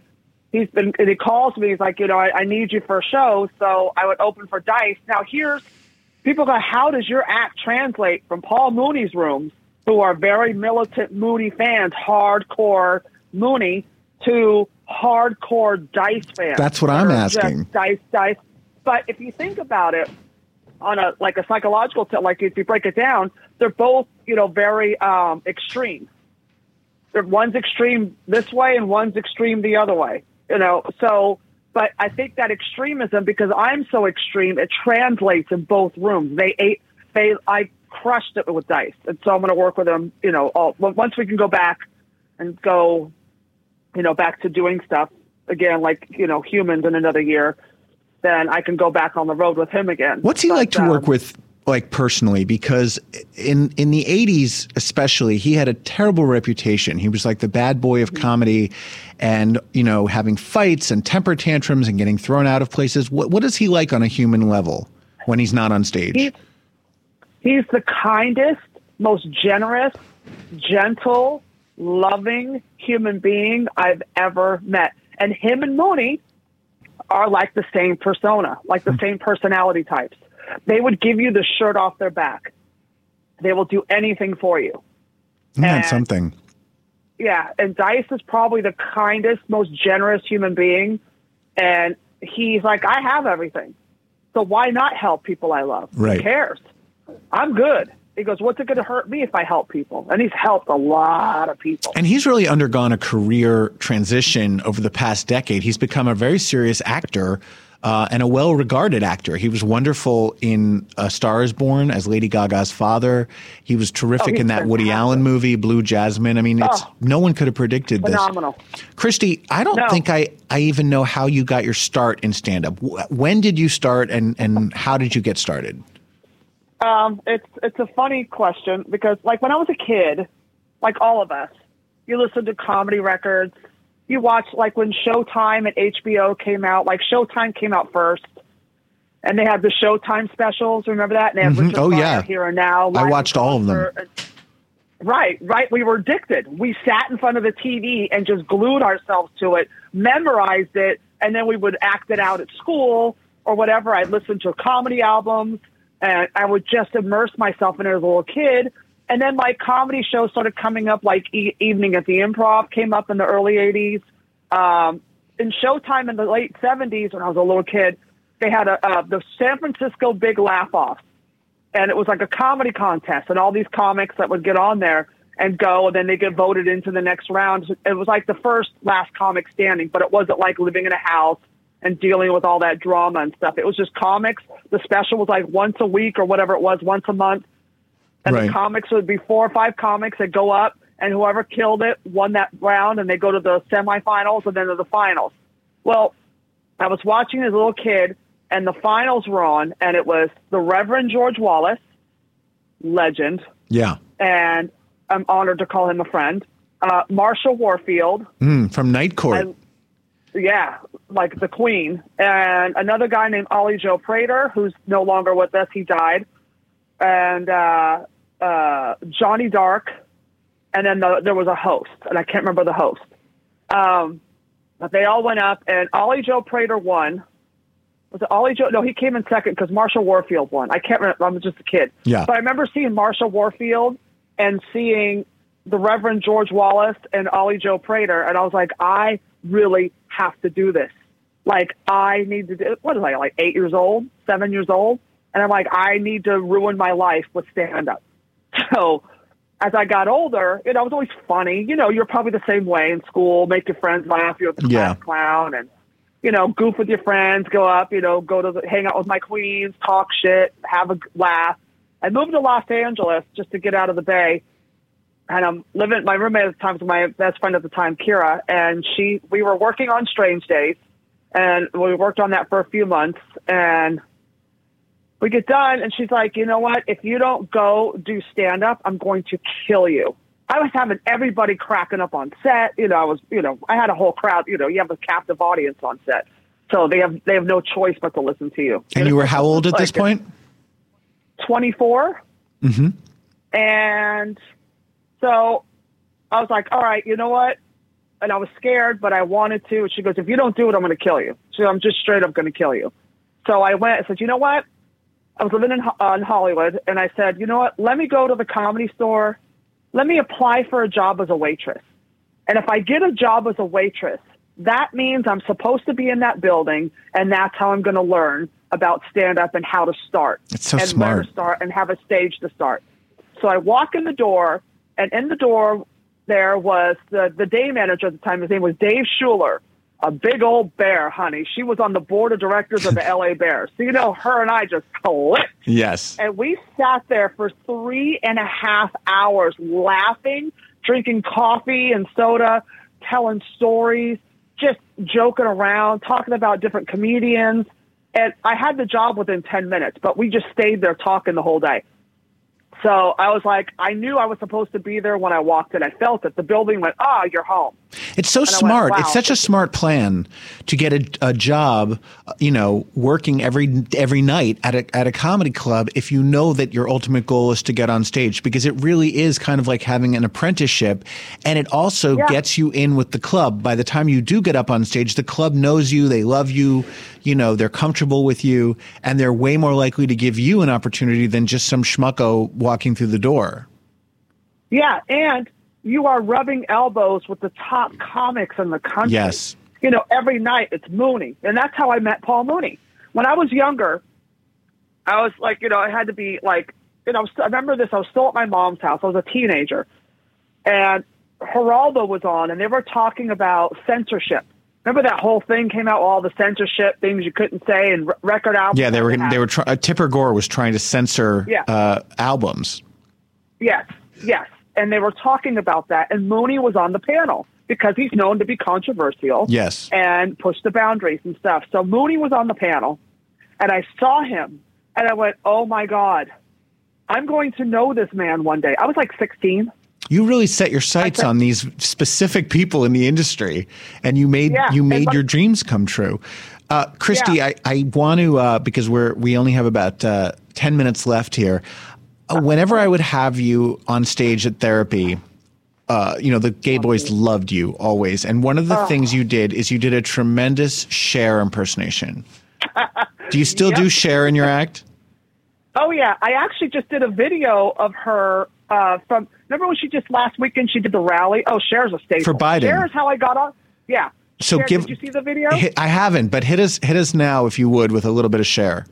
he's been, and he calls me. He's like, you know, I, I need you for a show. So I would open for Dice. Now here's, people go, how does your act translate from Paul Mooney's rooms, who are very militant Mooney fans, hardcore Mooney, to hardcore Dice fans? That's what I'm that are just asking. Dice, Dice. But if you think about it, on a like a psychological, t- like if you break it down, they're both you know very um, extreme. They're one's extreme this way and one's extreme the other way. You know, so but I think that extremism because I'm so extreme, it translates in both rooms. They ate they I crushed it with dice, and so I'm going to work with him, You know, all, once we can go back and go, you know, back to doing stuff again, like you know, humans in another year, then I can go back on the road with him again. What's he But, like to um, work with, like personally? Because in in the '80s, especially, he had a terrible reputation. He was like the bad boy of comedy, and you know, having fights and temper tantrums and getting thrown out of places. What what is he like on a human level when he's not on stage? He's the kindest, most generous, gentle, loving human being I've ever met. And him and Mooney are like the same persona, like the same personality types. They would give you the shirt off their back. They will do anything for you. Isn't and- something? Yeah, and Dice is probably the kindest, most generous human being. And he's like, I have everything. So why not help people I love? Right. Who cares? I'm good. He goes, What's it going to hurt me if I help people? And he's helped a lot of people. And he's really undergone a career transition over the past decade. He's become a very serious actor uh, and a well regarded actor. He was wonderful in A Star is Born as Lady Gaga's father. He was terrific Oh, in that Woody fantastic. Allen movie, Blue Jasmine. I mean, it's Oh. no one could have predicted this. Phenomenal. Christy, I don't No. think I, I even know how you got your start in stand up. When did you start and, and how did you get started? Um, it's it's a funny question because like when I was a kid, like all of us, you listen to comedy records, you watch like when Showtime and HBO came out. Like Showtime came out first, and they had the Showtime specials. Remember that? And they had Mhm. Oh, yeah. Here and Now. I watched all of them. And- Right, right. We were addicted. We sat in front of the TV and just glued ourselves to it, memorized it, and then we would act it out at school or whatever. I'd listen to comedy albums and I would just immerse myself in it as a little kid. And then like comedy shows started coming up, like e- Evening at the Improv came up in the early 80s. Um, in Showtime in the late 70s, when I was a little kid, they had a, the San Francisco Big Laugh Off and it was like a comedy contest and all these comics that would get on there and go and then they get voted into the next round it was like the first last comic standing but it wasn't like living in a house and dealing with all that drama and stuff it was just comics the special was like once a week or whatever it was once a month and Right. the comics would be four or five comics that go up and whoever killed it won that round and they go to the semifinals and then to the finals well I was watching as a little kid, and the finals were on, and it was the Reverend George Wallace, legend, Yeah. and I'm honored to call him a friend. Uh, Marsha Warfield, Mm, from Night Court. Yeah, like the Queen, and another guy named Ollie Joe Prater, who's no longer with us. He died, and uh, uh, Johnny Dark, and then the, there was a host, and I can't remember the host. Um, but they all went up, and Ollie Joe Prater won. Was it Ollie Joe? No, he came in second because Marsha Warfield won. I can't remember. I'm just a kid. Yeah. But I remember seeing Marsha Warfield and seeing the Reverend George Wallace and Ollie Joe Prater, and I was like, I really have to do this. Like, I need to do. What is I like? Eight years old, seven years old, and I'm like, I need to ruin my life with stand up. So as I got older, you know, it was always funny. You know, you're probably the same way in school, make your friends laugh, you're the class Yeah. clown and you know, goof with your friends, go up, you know, go to the, hang out with my queens, talk shit, have a laugh. I moved to Los Angeles just to get out of the Bay. And I'm living, my roommate at the time was my best friend at the time, Kira, and she, we were working on Strange Days and we worked on that for a few months and we get done and she's like, you know what? If you don't go do stand up, I'm going to kill you. I was having everybody cracking up on set. You know, I was, you know, I had a whole crowd, you know, you have a captive audience on set. So they have, they have no choice but to listen to you. and you were how old at this point? 24. Mm-hmm. And so I was like, all right, you know what? And I was scared, but I wanted to. And she goes, if you don't do it, I'm going to kill you. So I'm just straight up going to kill you. So I went, I said, you know what? I was living in, uh, in Hollywood and I said, you know what? Let me go to the comedy store. Let me apply for a job as a waitress. And if I get a job as a waitress, that means I'm supposed to be in that building and that's how I'm going to learn about stand up and how to start. It's so and smart. Where to start and have a stage to start. So I walk in the door, and in the door there was the the day manager at the time. His name was Dave Schuler, a big old bear, honey. She was on the board of directors of the LA Bears. So you know, her and I just clicked. Yes. And we sat there for three and a half hours laughing, drinking coffee and soda, telling stories, just joking around, talking about different comedians. And I had the job within 10 minutes, but we just stayed there talking the whole day. So I was like, I knew I was supposed to be there when I walked in. I felt it. The building went, ah, you're home. It's so And I went, smart. wow. It's such a smart plan to get a, a job, you know, working every every night at a at a comedy club if you know that your ultimate goal is to get on stage because it really is kind of like having an apprenticeship and it also Yeah. gets you in with the club. By the time you do get up on stage, the club knows you, they love you, you know, they're comfortable with you and they're way more likely to give you an opportunity than just some schmucko walking through the door. Yeah, and you are rubbing elbows with the top comics in the country. Yes. You know, every night it's Mooney. And that's how I met Paul Mooney. When I was younger, I was like, you know, I had to be like, you know, I remember this. I was still at my mom's house. I was a teenager. And Geraldo was on, and they were talking about censorship. Remember that whole thing came out, all the censorship things you couldn't say and r- record albums? Yeah, they were they were try- uh, Tipper Gore was trying to censor Yeah. uh, albums. Yes, yes. And they were talking about that. And Mooney was on the panel because he's known to be controversial. Yes. And push the boundaries and stuff. So Mooney was on the panel and I saw him and I went, oh my God, I'm going to know this man one day. I was like 16. You really set your sights on these specific people in the industry, and you made Yeah, you made like- your dreams come true. Uh, Christy, Yeah. I, I want to uh, because we're we only have about uh, ten minutes left here. Uh, whenever I would have you on stage at therapy, uh, you know the gay boys loved you always, and one of the Oh. things you did is you did a tremendous Cher impersonation. Do you still do Yep. Cher in your act? Oh yeah, I actually just did a video of her uh, from. Remember when she just last weekend she did the rally? Oh, Cher's a staple. For Biden. Cher's how I got on. Yeah. So Cher, give- Did you see the video? Hit, I haven't, but hit us hit us now if you would with a little bit of Cher.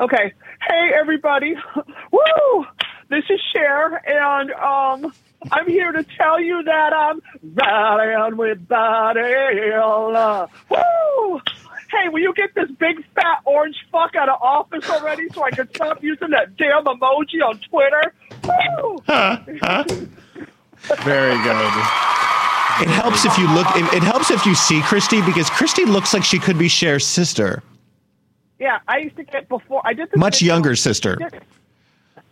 Okay. Hey everybody. Woo! This is Cher and um I'm here to tell you that I'm riding with Biden. Woo! Hey, will you get this big fat orange fuck out of office already so I can stop using that damn emoji on Twitter? Woo! Huh, huh? Very good. It helps if you look. It, it helps if you see Christy because Christy looks like she could be Cher's sister, Yeah, I used to get before I did this much younger sister.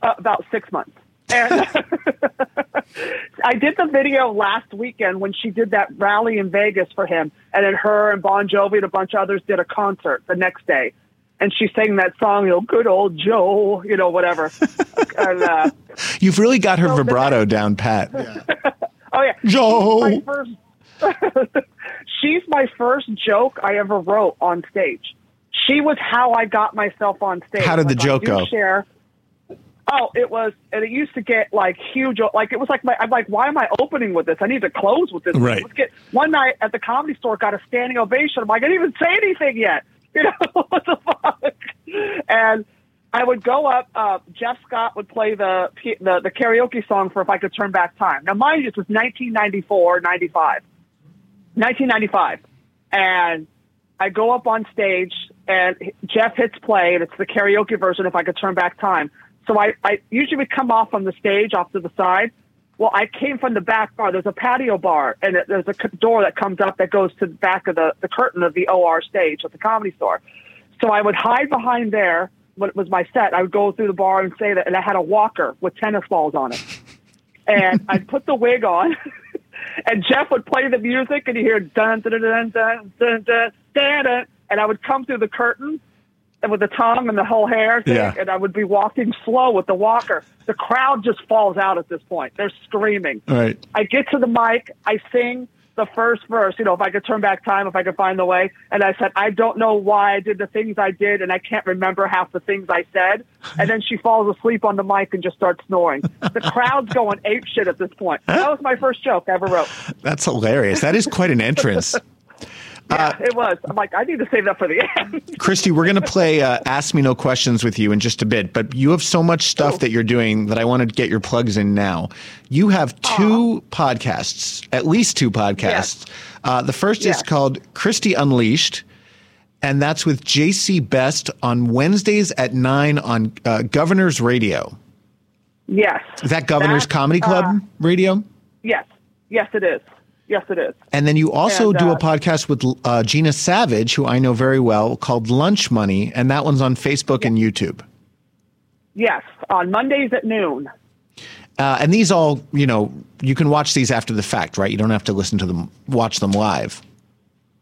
uh, about six months. And I did the video last weekend when she did that rally in Vegas for him, and then her and Bon Jovi and a bunch of others did a concert the next day, and she sang that song, you know, "Good old Joe," you know, whatever. and, uh, You've really got her So vibrato down pat. oh yeah, Joe. She's my first, she's my first joke I ever wrote on stage. She was how I got myself on stage. How did the Like, joke go? Share. Oh, it was, and it used to get like huge. Like it was like my, I'm like, why am I opening with this? I need to close with this. Right. Get one night at the comedy store, got a standing ovation. I'm like, I didn't even say anything yet. You know what the fuck? And I would go up. Uh, Jeff Scott would play the, the the karaoke song for "If I Could Turn Back Time." Now, mind you, this was 1994, 95, 1995, and I go up on stage and Jeff hits play, and it's the karaoke version. If I could turn back time, so I, I usually would come off on the stage off to the side. Well, I came from the back bar. There's a patio bar, and it, there's a door that comes up that goes to the back of the, the curtain of the OR stage at the comedy store. So I would hide behind there when it was my set. I would go through the bar and say that, and I had a walker with tennis balls on it. And I'd put the wig on, and Jeff would play the music, and you hear dun dun dun dun dun dun dun dun, dun and I would come through the curtain, and with the tongue and the whole hair thing, Yeah. and I would be walking slow with the walker. The crowd just falls out at this point. They're screaming. Right. I get to the mic, I sing the first verse, you know, if I could turn back time, if I could find the way. And I said, I don't know why I did the things I did, and I can't remember half the things I said. And then she falls asleep on the mic and just starts snoring. The crowd's going ape shit at this point. That was my first joke I ever wrote. That's hilarious. That is quite an entrance. Yeah, it was. I'm like, I need to save that for the end. Christy, we're going to play uh, Ask Me No Questions with you in just a bit, but you have so much stuff that you're doing that I want to get your plugs in now. You have two podcasts, at least two podcasts. Uh, the first Yes. is called Christy Unleashed, and that's with JC Best on Wednesdays at 9 on uh, Governor's Radio. yes. Is that Governor's Comedy Club uh, Radio? Yes. Yes, it is. Yes, it is. And then you also And, do a uh, podcast with uh, Gina Savage, who I know very well, called Lunch Money, and that one's on Facebook and YouTube. Yes, on Mondays at noon. Uh, and these all, you know, you can watch these after the fact, right? You don't have to listen to them, watch them live.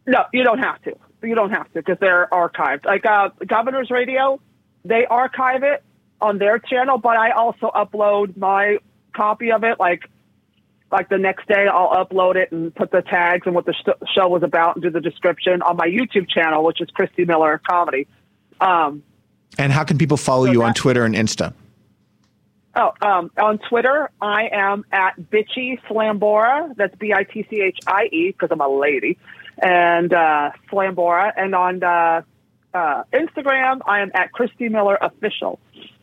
No, you don't have to. You don't have to because they're archived. Like uh, Governor's Radio, they archive it on their channel, but I also upload my copy of it. Like, like the next day, I'll upload it and put the tags and what the sh- show was about and do the description on my YouTube channel, which is Christy Miller Comedy. Um, And how can people follow you on Twitter and Insta? Oh, um, on Twitter, I am at Bitchie Slambora. That's B I T C H I E because I'm a lady, and uh, Slambora. And on uh, uh, Instagram, I am at Christy Miller Official.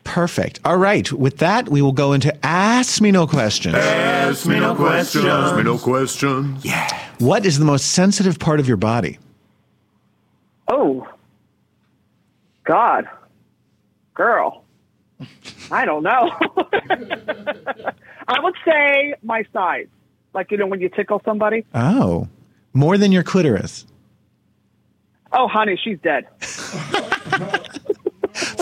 Perfect. All right. With that, we will go into Ask Me No Questions. Ask me no questions. Ask me no questions. Yeah. What is the most sensitive part of your body? Oh, God, girl, I don't know. I would say my size, like you know when you tickle somebody. Oh, more than your clitoris. Oh, honey, she's dead.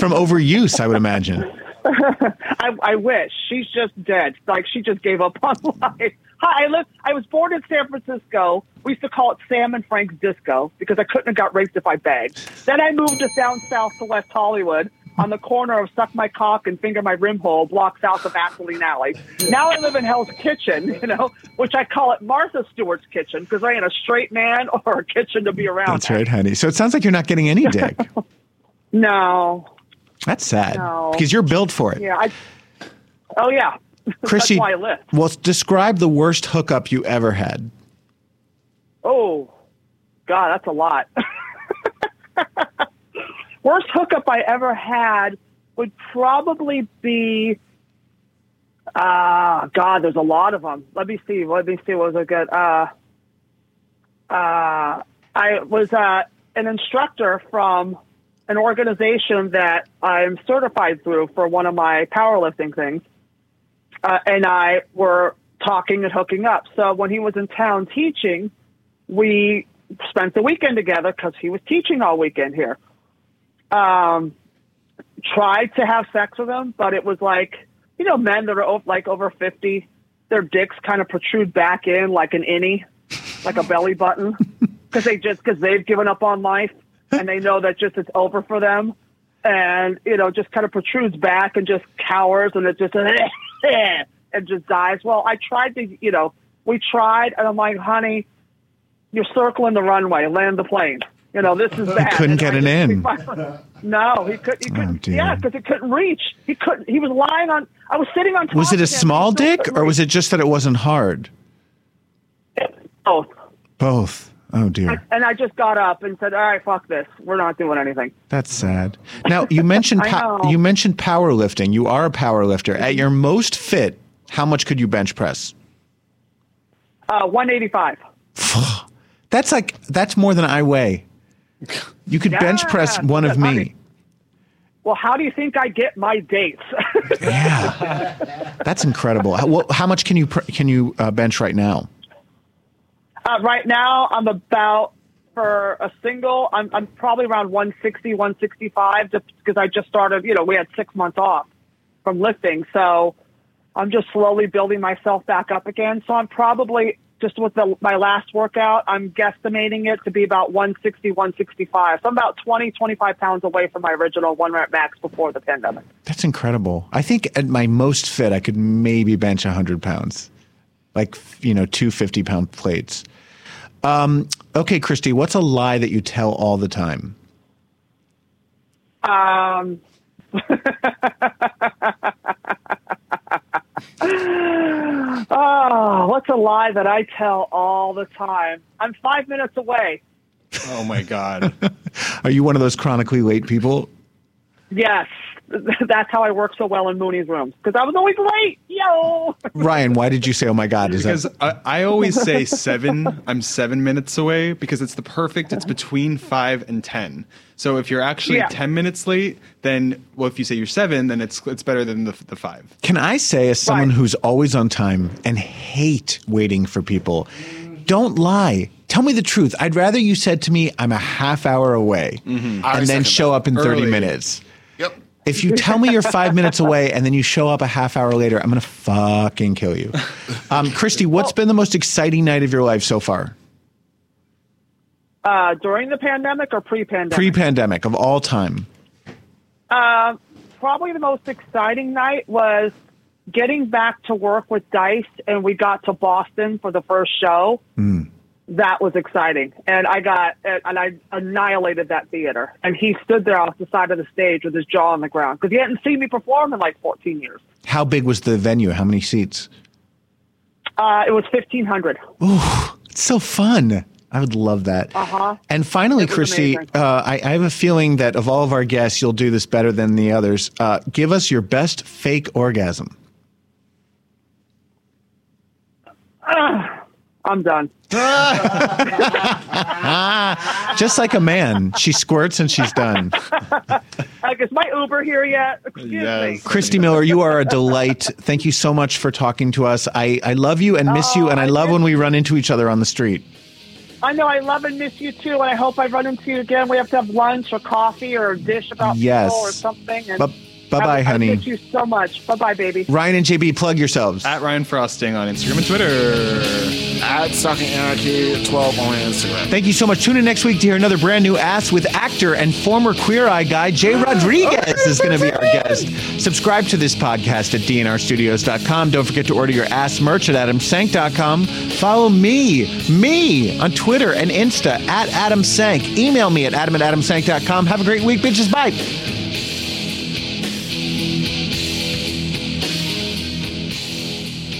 From overuse, I would imagine. I, I wish she's just dead. Like she just gave up on life. Hi, I live. I was born in San Francisco. We used to call it Sam and Frank's Disco because I couldn't have got raped if I begged. Then I moved us down south to West Hollywood on the corner of Suck My Cock and Finger My Rim Hole, block south of Vaseline Alley. Now I live in Hell's Kitchen, you know, which I call it Martha Stewart's kitchen because I ain't a straight man or a kitchen to be around. That's right, honey. So it sounds like you're not getting any dick. No, That's sad No. because you're built for it. yeah, I. Oh yeah, Chrissy, that's why I lift. well, describe the worst hookup you ever had. Oh, God, that's a lot. Worst hookup I ever had would probably be. Uh, God, there's a lot of them. Let me see. Let me see. What was a good? Uh, uh, I was uh, an instructor from an organization that I'm certified through for one of my powerlifting things, uh, and I were talking and hooking up. So when he was in town teaching, we spent the weekend together because he was teaching all weekend here. Um, tried to have sex with him, but it was like, you know, men that are like over 50, their dicks kind of protrude back in like an innie, like a belly button, because they just, because they've given up on life and they know that just it's over for them. And, you know, just kind of protrudes back and just cowers and it just, and just dies. Well, I tried to, you know, we tried and I'm like, honey, you're circling the runway, land the plane. You know, this is bad. couldn't And get I it in. finally- no, he couldn't. He oh, couldn't. dear. yeah, because it couldn't reach. He couldn't. He was lying on. I was sitting on top. Was it a small dick or was it just that it wasn't hard? both? Both. Oh dear. And I just got up and said, "All right, fuck this. We're not doing anything." That's sad. Now you mentioned you mentioned powerlifting. You are a power lifter. At your most fit, how much could you bench press? Uh, one eighty-five. That's like that's more than I weigh. You could bench press one of me. Well, how do you think I get my dates? yeah, That's incredible. How, well, how much can you pr- can you uh, bench right now? Uh, right now, I'm about for a single. I'm, I'm probably around 160, 165, just because I just started. You know, we had six months off from lifting, so I'm just slowly building myself back up again. So I'm probably just with the, my last workout, I'm guesstimating it to be about 160, 165. So I'm about 20, 25 pounds away from my original one rep max before the pandemic. That's incredible. I think at my most fit, I could maybe bench 100 pounds, like, you know, two 50 pound plates. Um, okay, Christy, what's a lie that you tell all the time? Um, oh, what's a lie that I tell all the time? I'm five minutes away. Oh my god. Are you one of those chronically late people? Yes, that's how I work so well in Mooney's rooms because I was always late. Yo. Ryan, why did you say, oh my God? Is because that. I, I always say seven. I'm seven minutes away because it's the perfect. It's between five and ten. So if you're actually Yeah. ten minutes late, then well, if you say you're seven, then it's it's better than the the five. Can I say, as someone who's always on time and hate waiting for people, don't lie. Tell me the truth. I'd rather you said to me, I'm a half hour away, mm-hmm. I and second then that. show up in 30 Early. minutes. If you tell me you're five minutes away and then you show up a half hour later, I'm going to fucking kill you. Um, Christy, what's been the most exciting night of your life so far? Uh, during the pandemic or pre-pandemic? Pre pandemic of all time. Uh, probably the most exciting night was getting back to work with Dice, and we got to Boston for the first show. That was exciting, and I got and I annihilated that theater. And he stood there off the side of the stage with his jaw on the ground because he hadn't seen me perform in like 14 years. How big was the venue? How many seats? Uh, it was 1,500. Ooh, it's so fun. I would love that. Uh huh. And finally, Christy, uh, I, I have a feeling that of all of our guests, you'll do this better than the others. Uh, give us your best fake orgasm. I'm done. Just like a man, she squirts and she's done. Like, is my Uber here yet? Excuse me. Christy Miller, you are a delight. Thank you so much for talking to us. I, I love you and miss you, oh, and I love when we run into each other on the street. I know I love and miss you too, and I hope I run into you again. We have to have lunch or coffee or a dish about Yes. people or something. And But Bye bye, honey. Thank you so much. Bye bye, baby. Ryan and JB, plug yourselves. At Ryan Frostig on Instagram and Twitter. At Stalking Anarchy 12 on Instagram. Thank you so much. Tune in next week to hear another brand new Ask with actor and former Queer Eye guy Jai Rodriguez is going to be our guest. Subscribe to this podcast at dnrstudios.com. Don't forget to order your Ask merch at adamsank.com. Follow me, me, on Twitter and Insta at Adam Sank. Email me at adam at adamsank.com. Have a great week, bitches. Bye.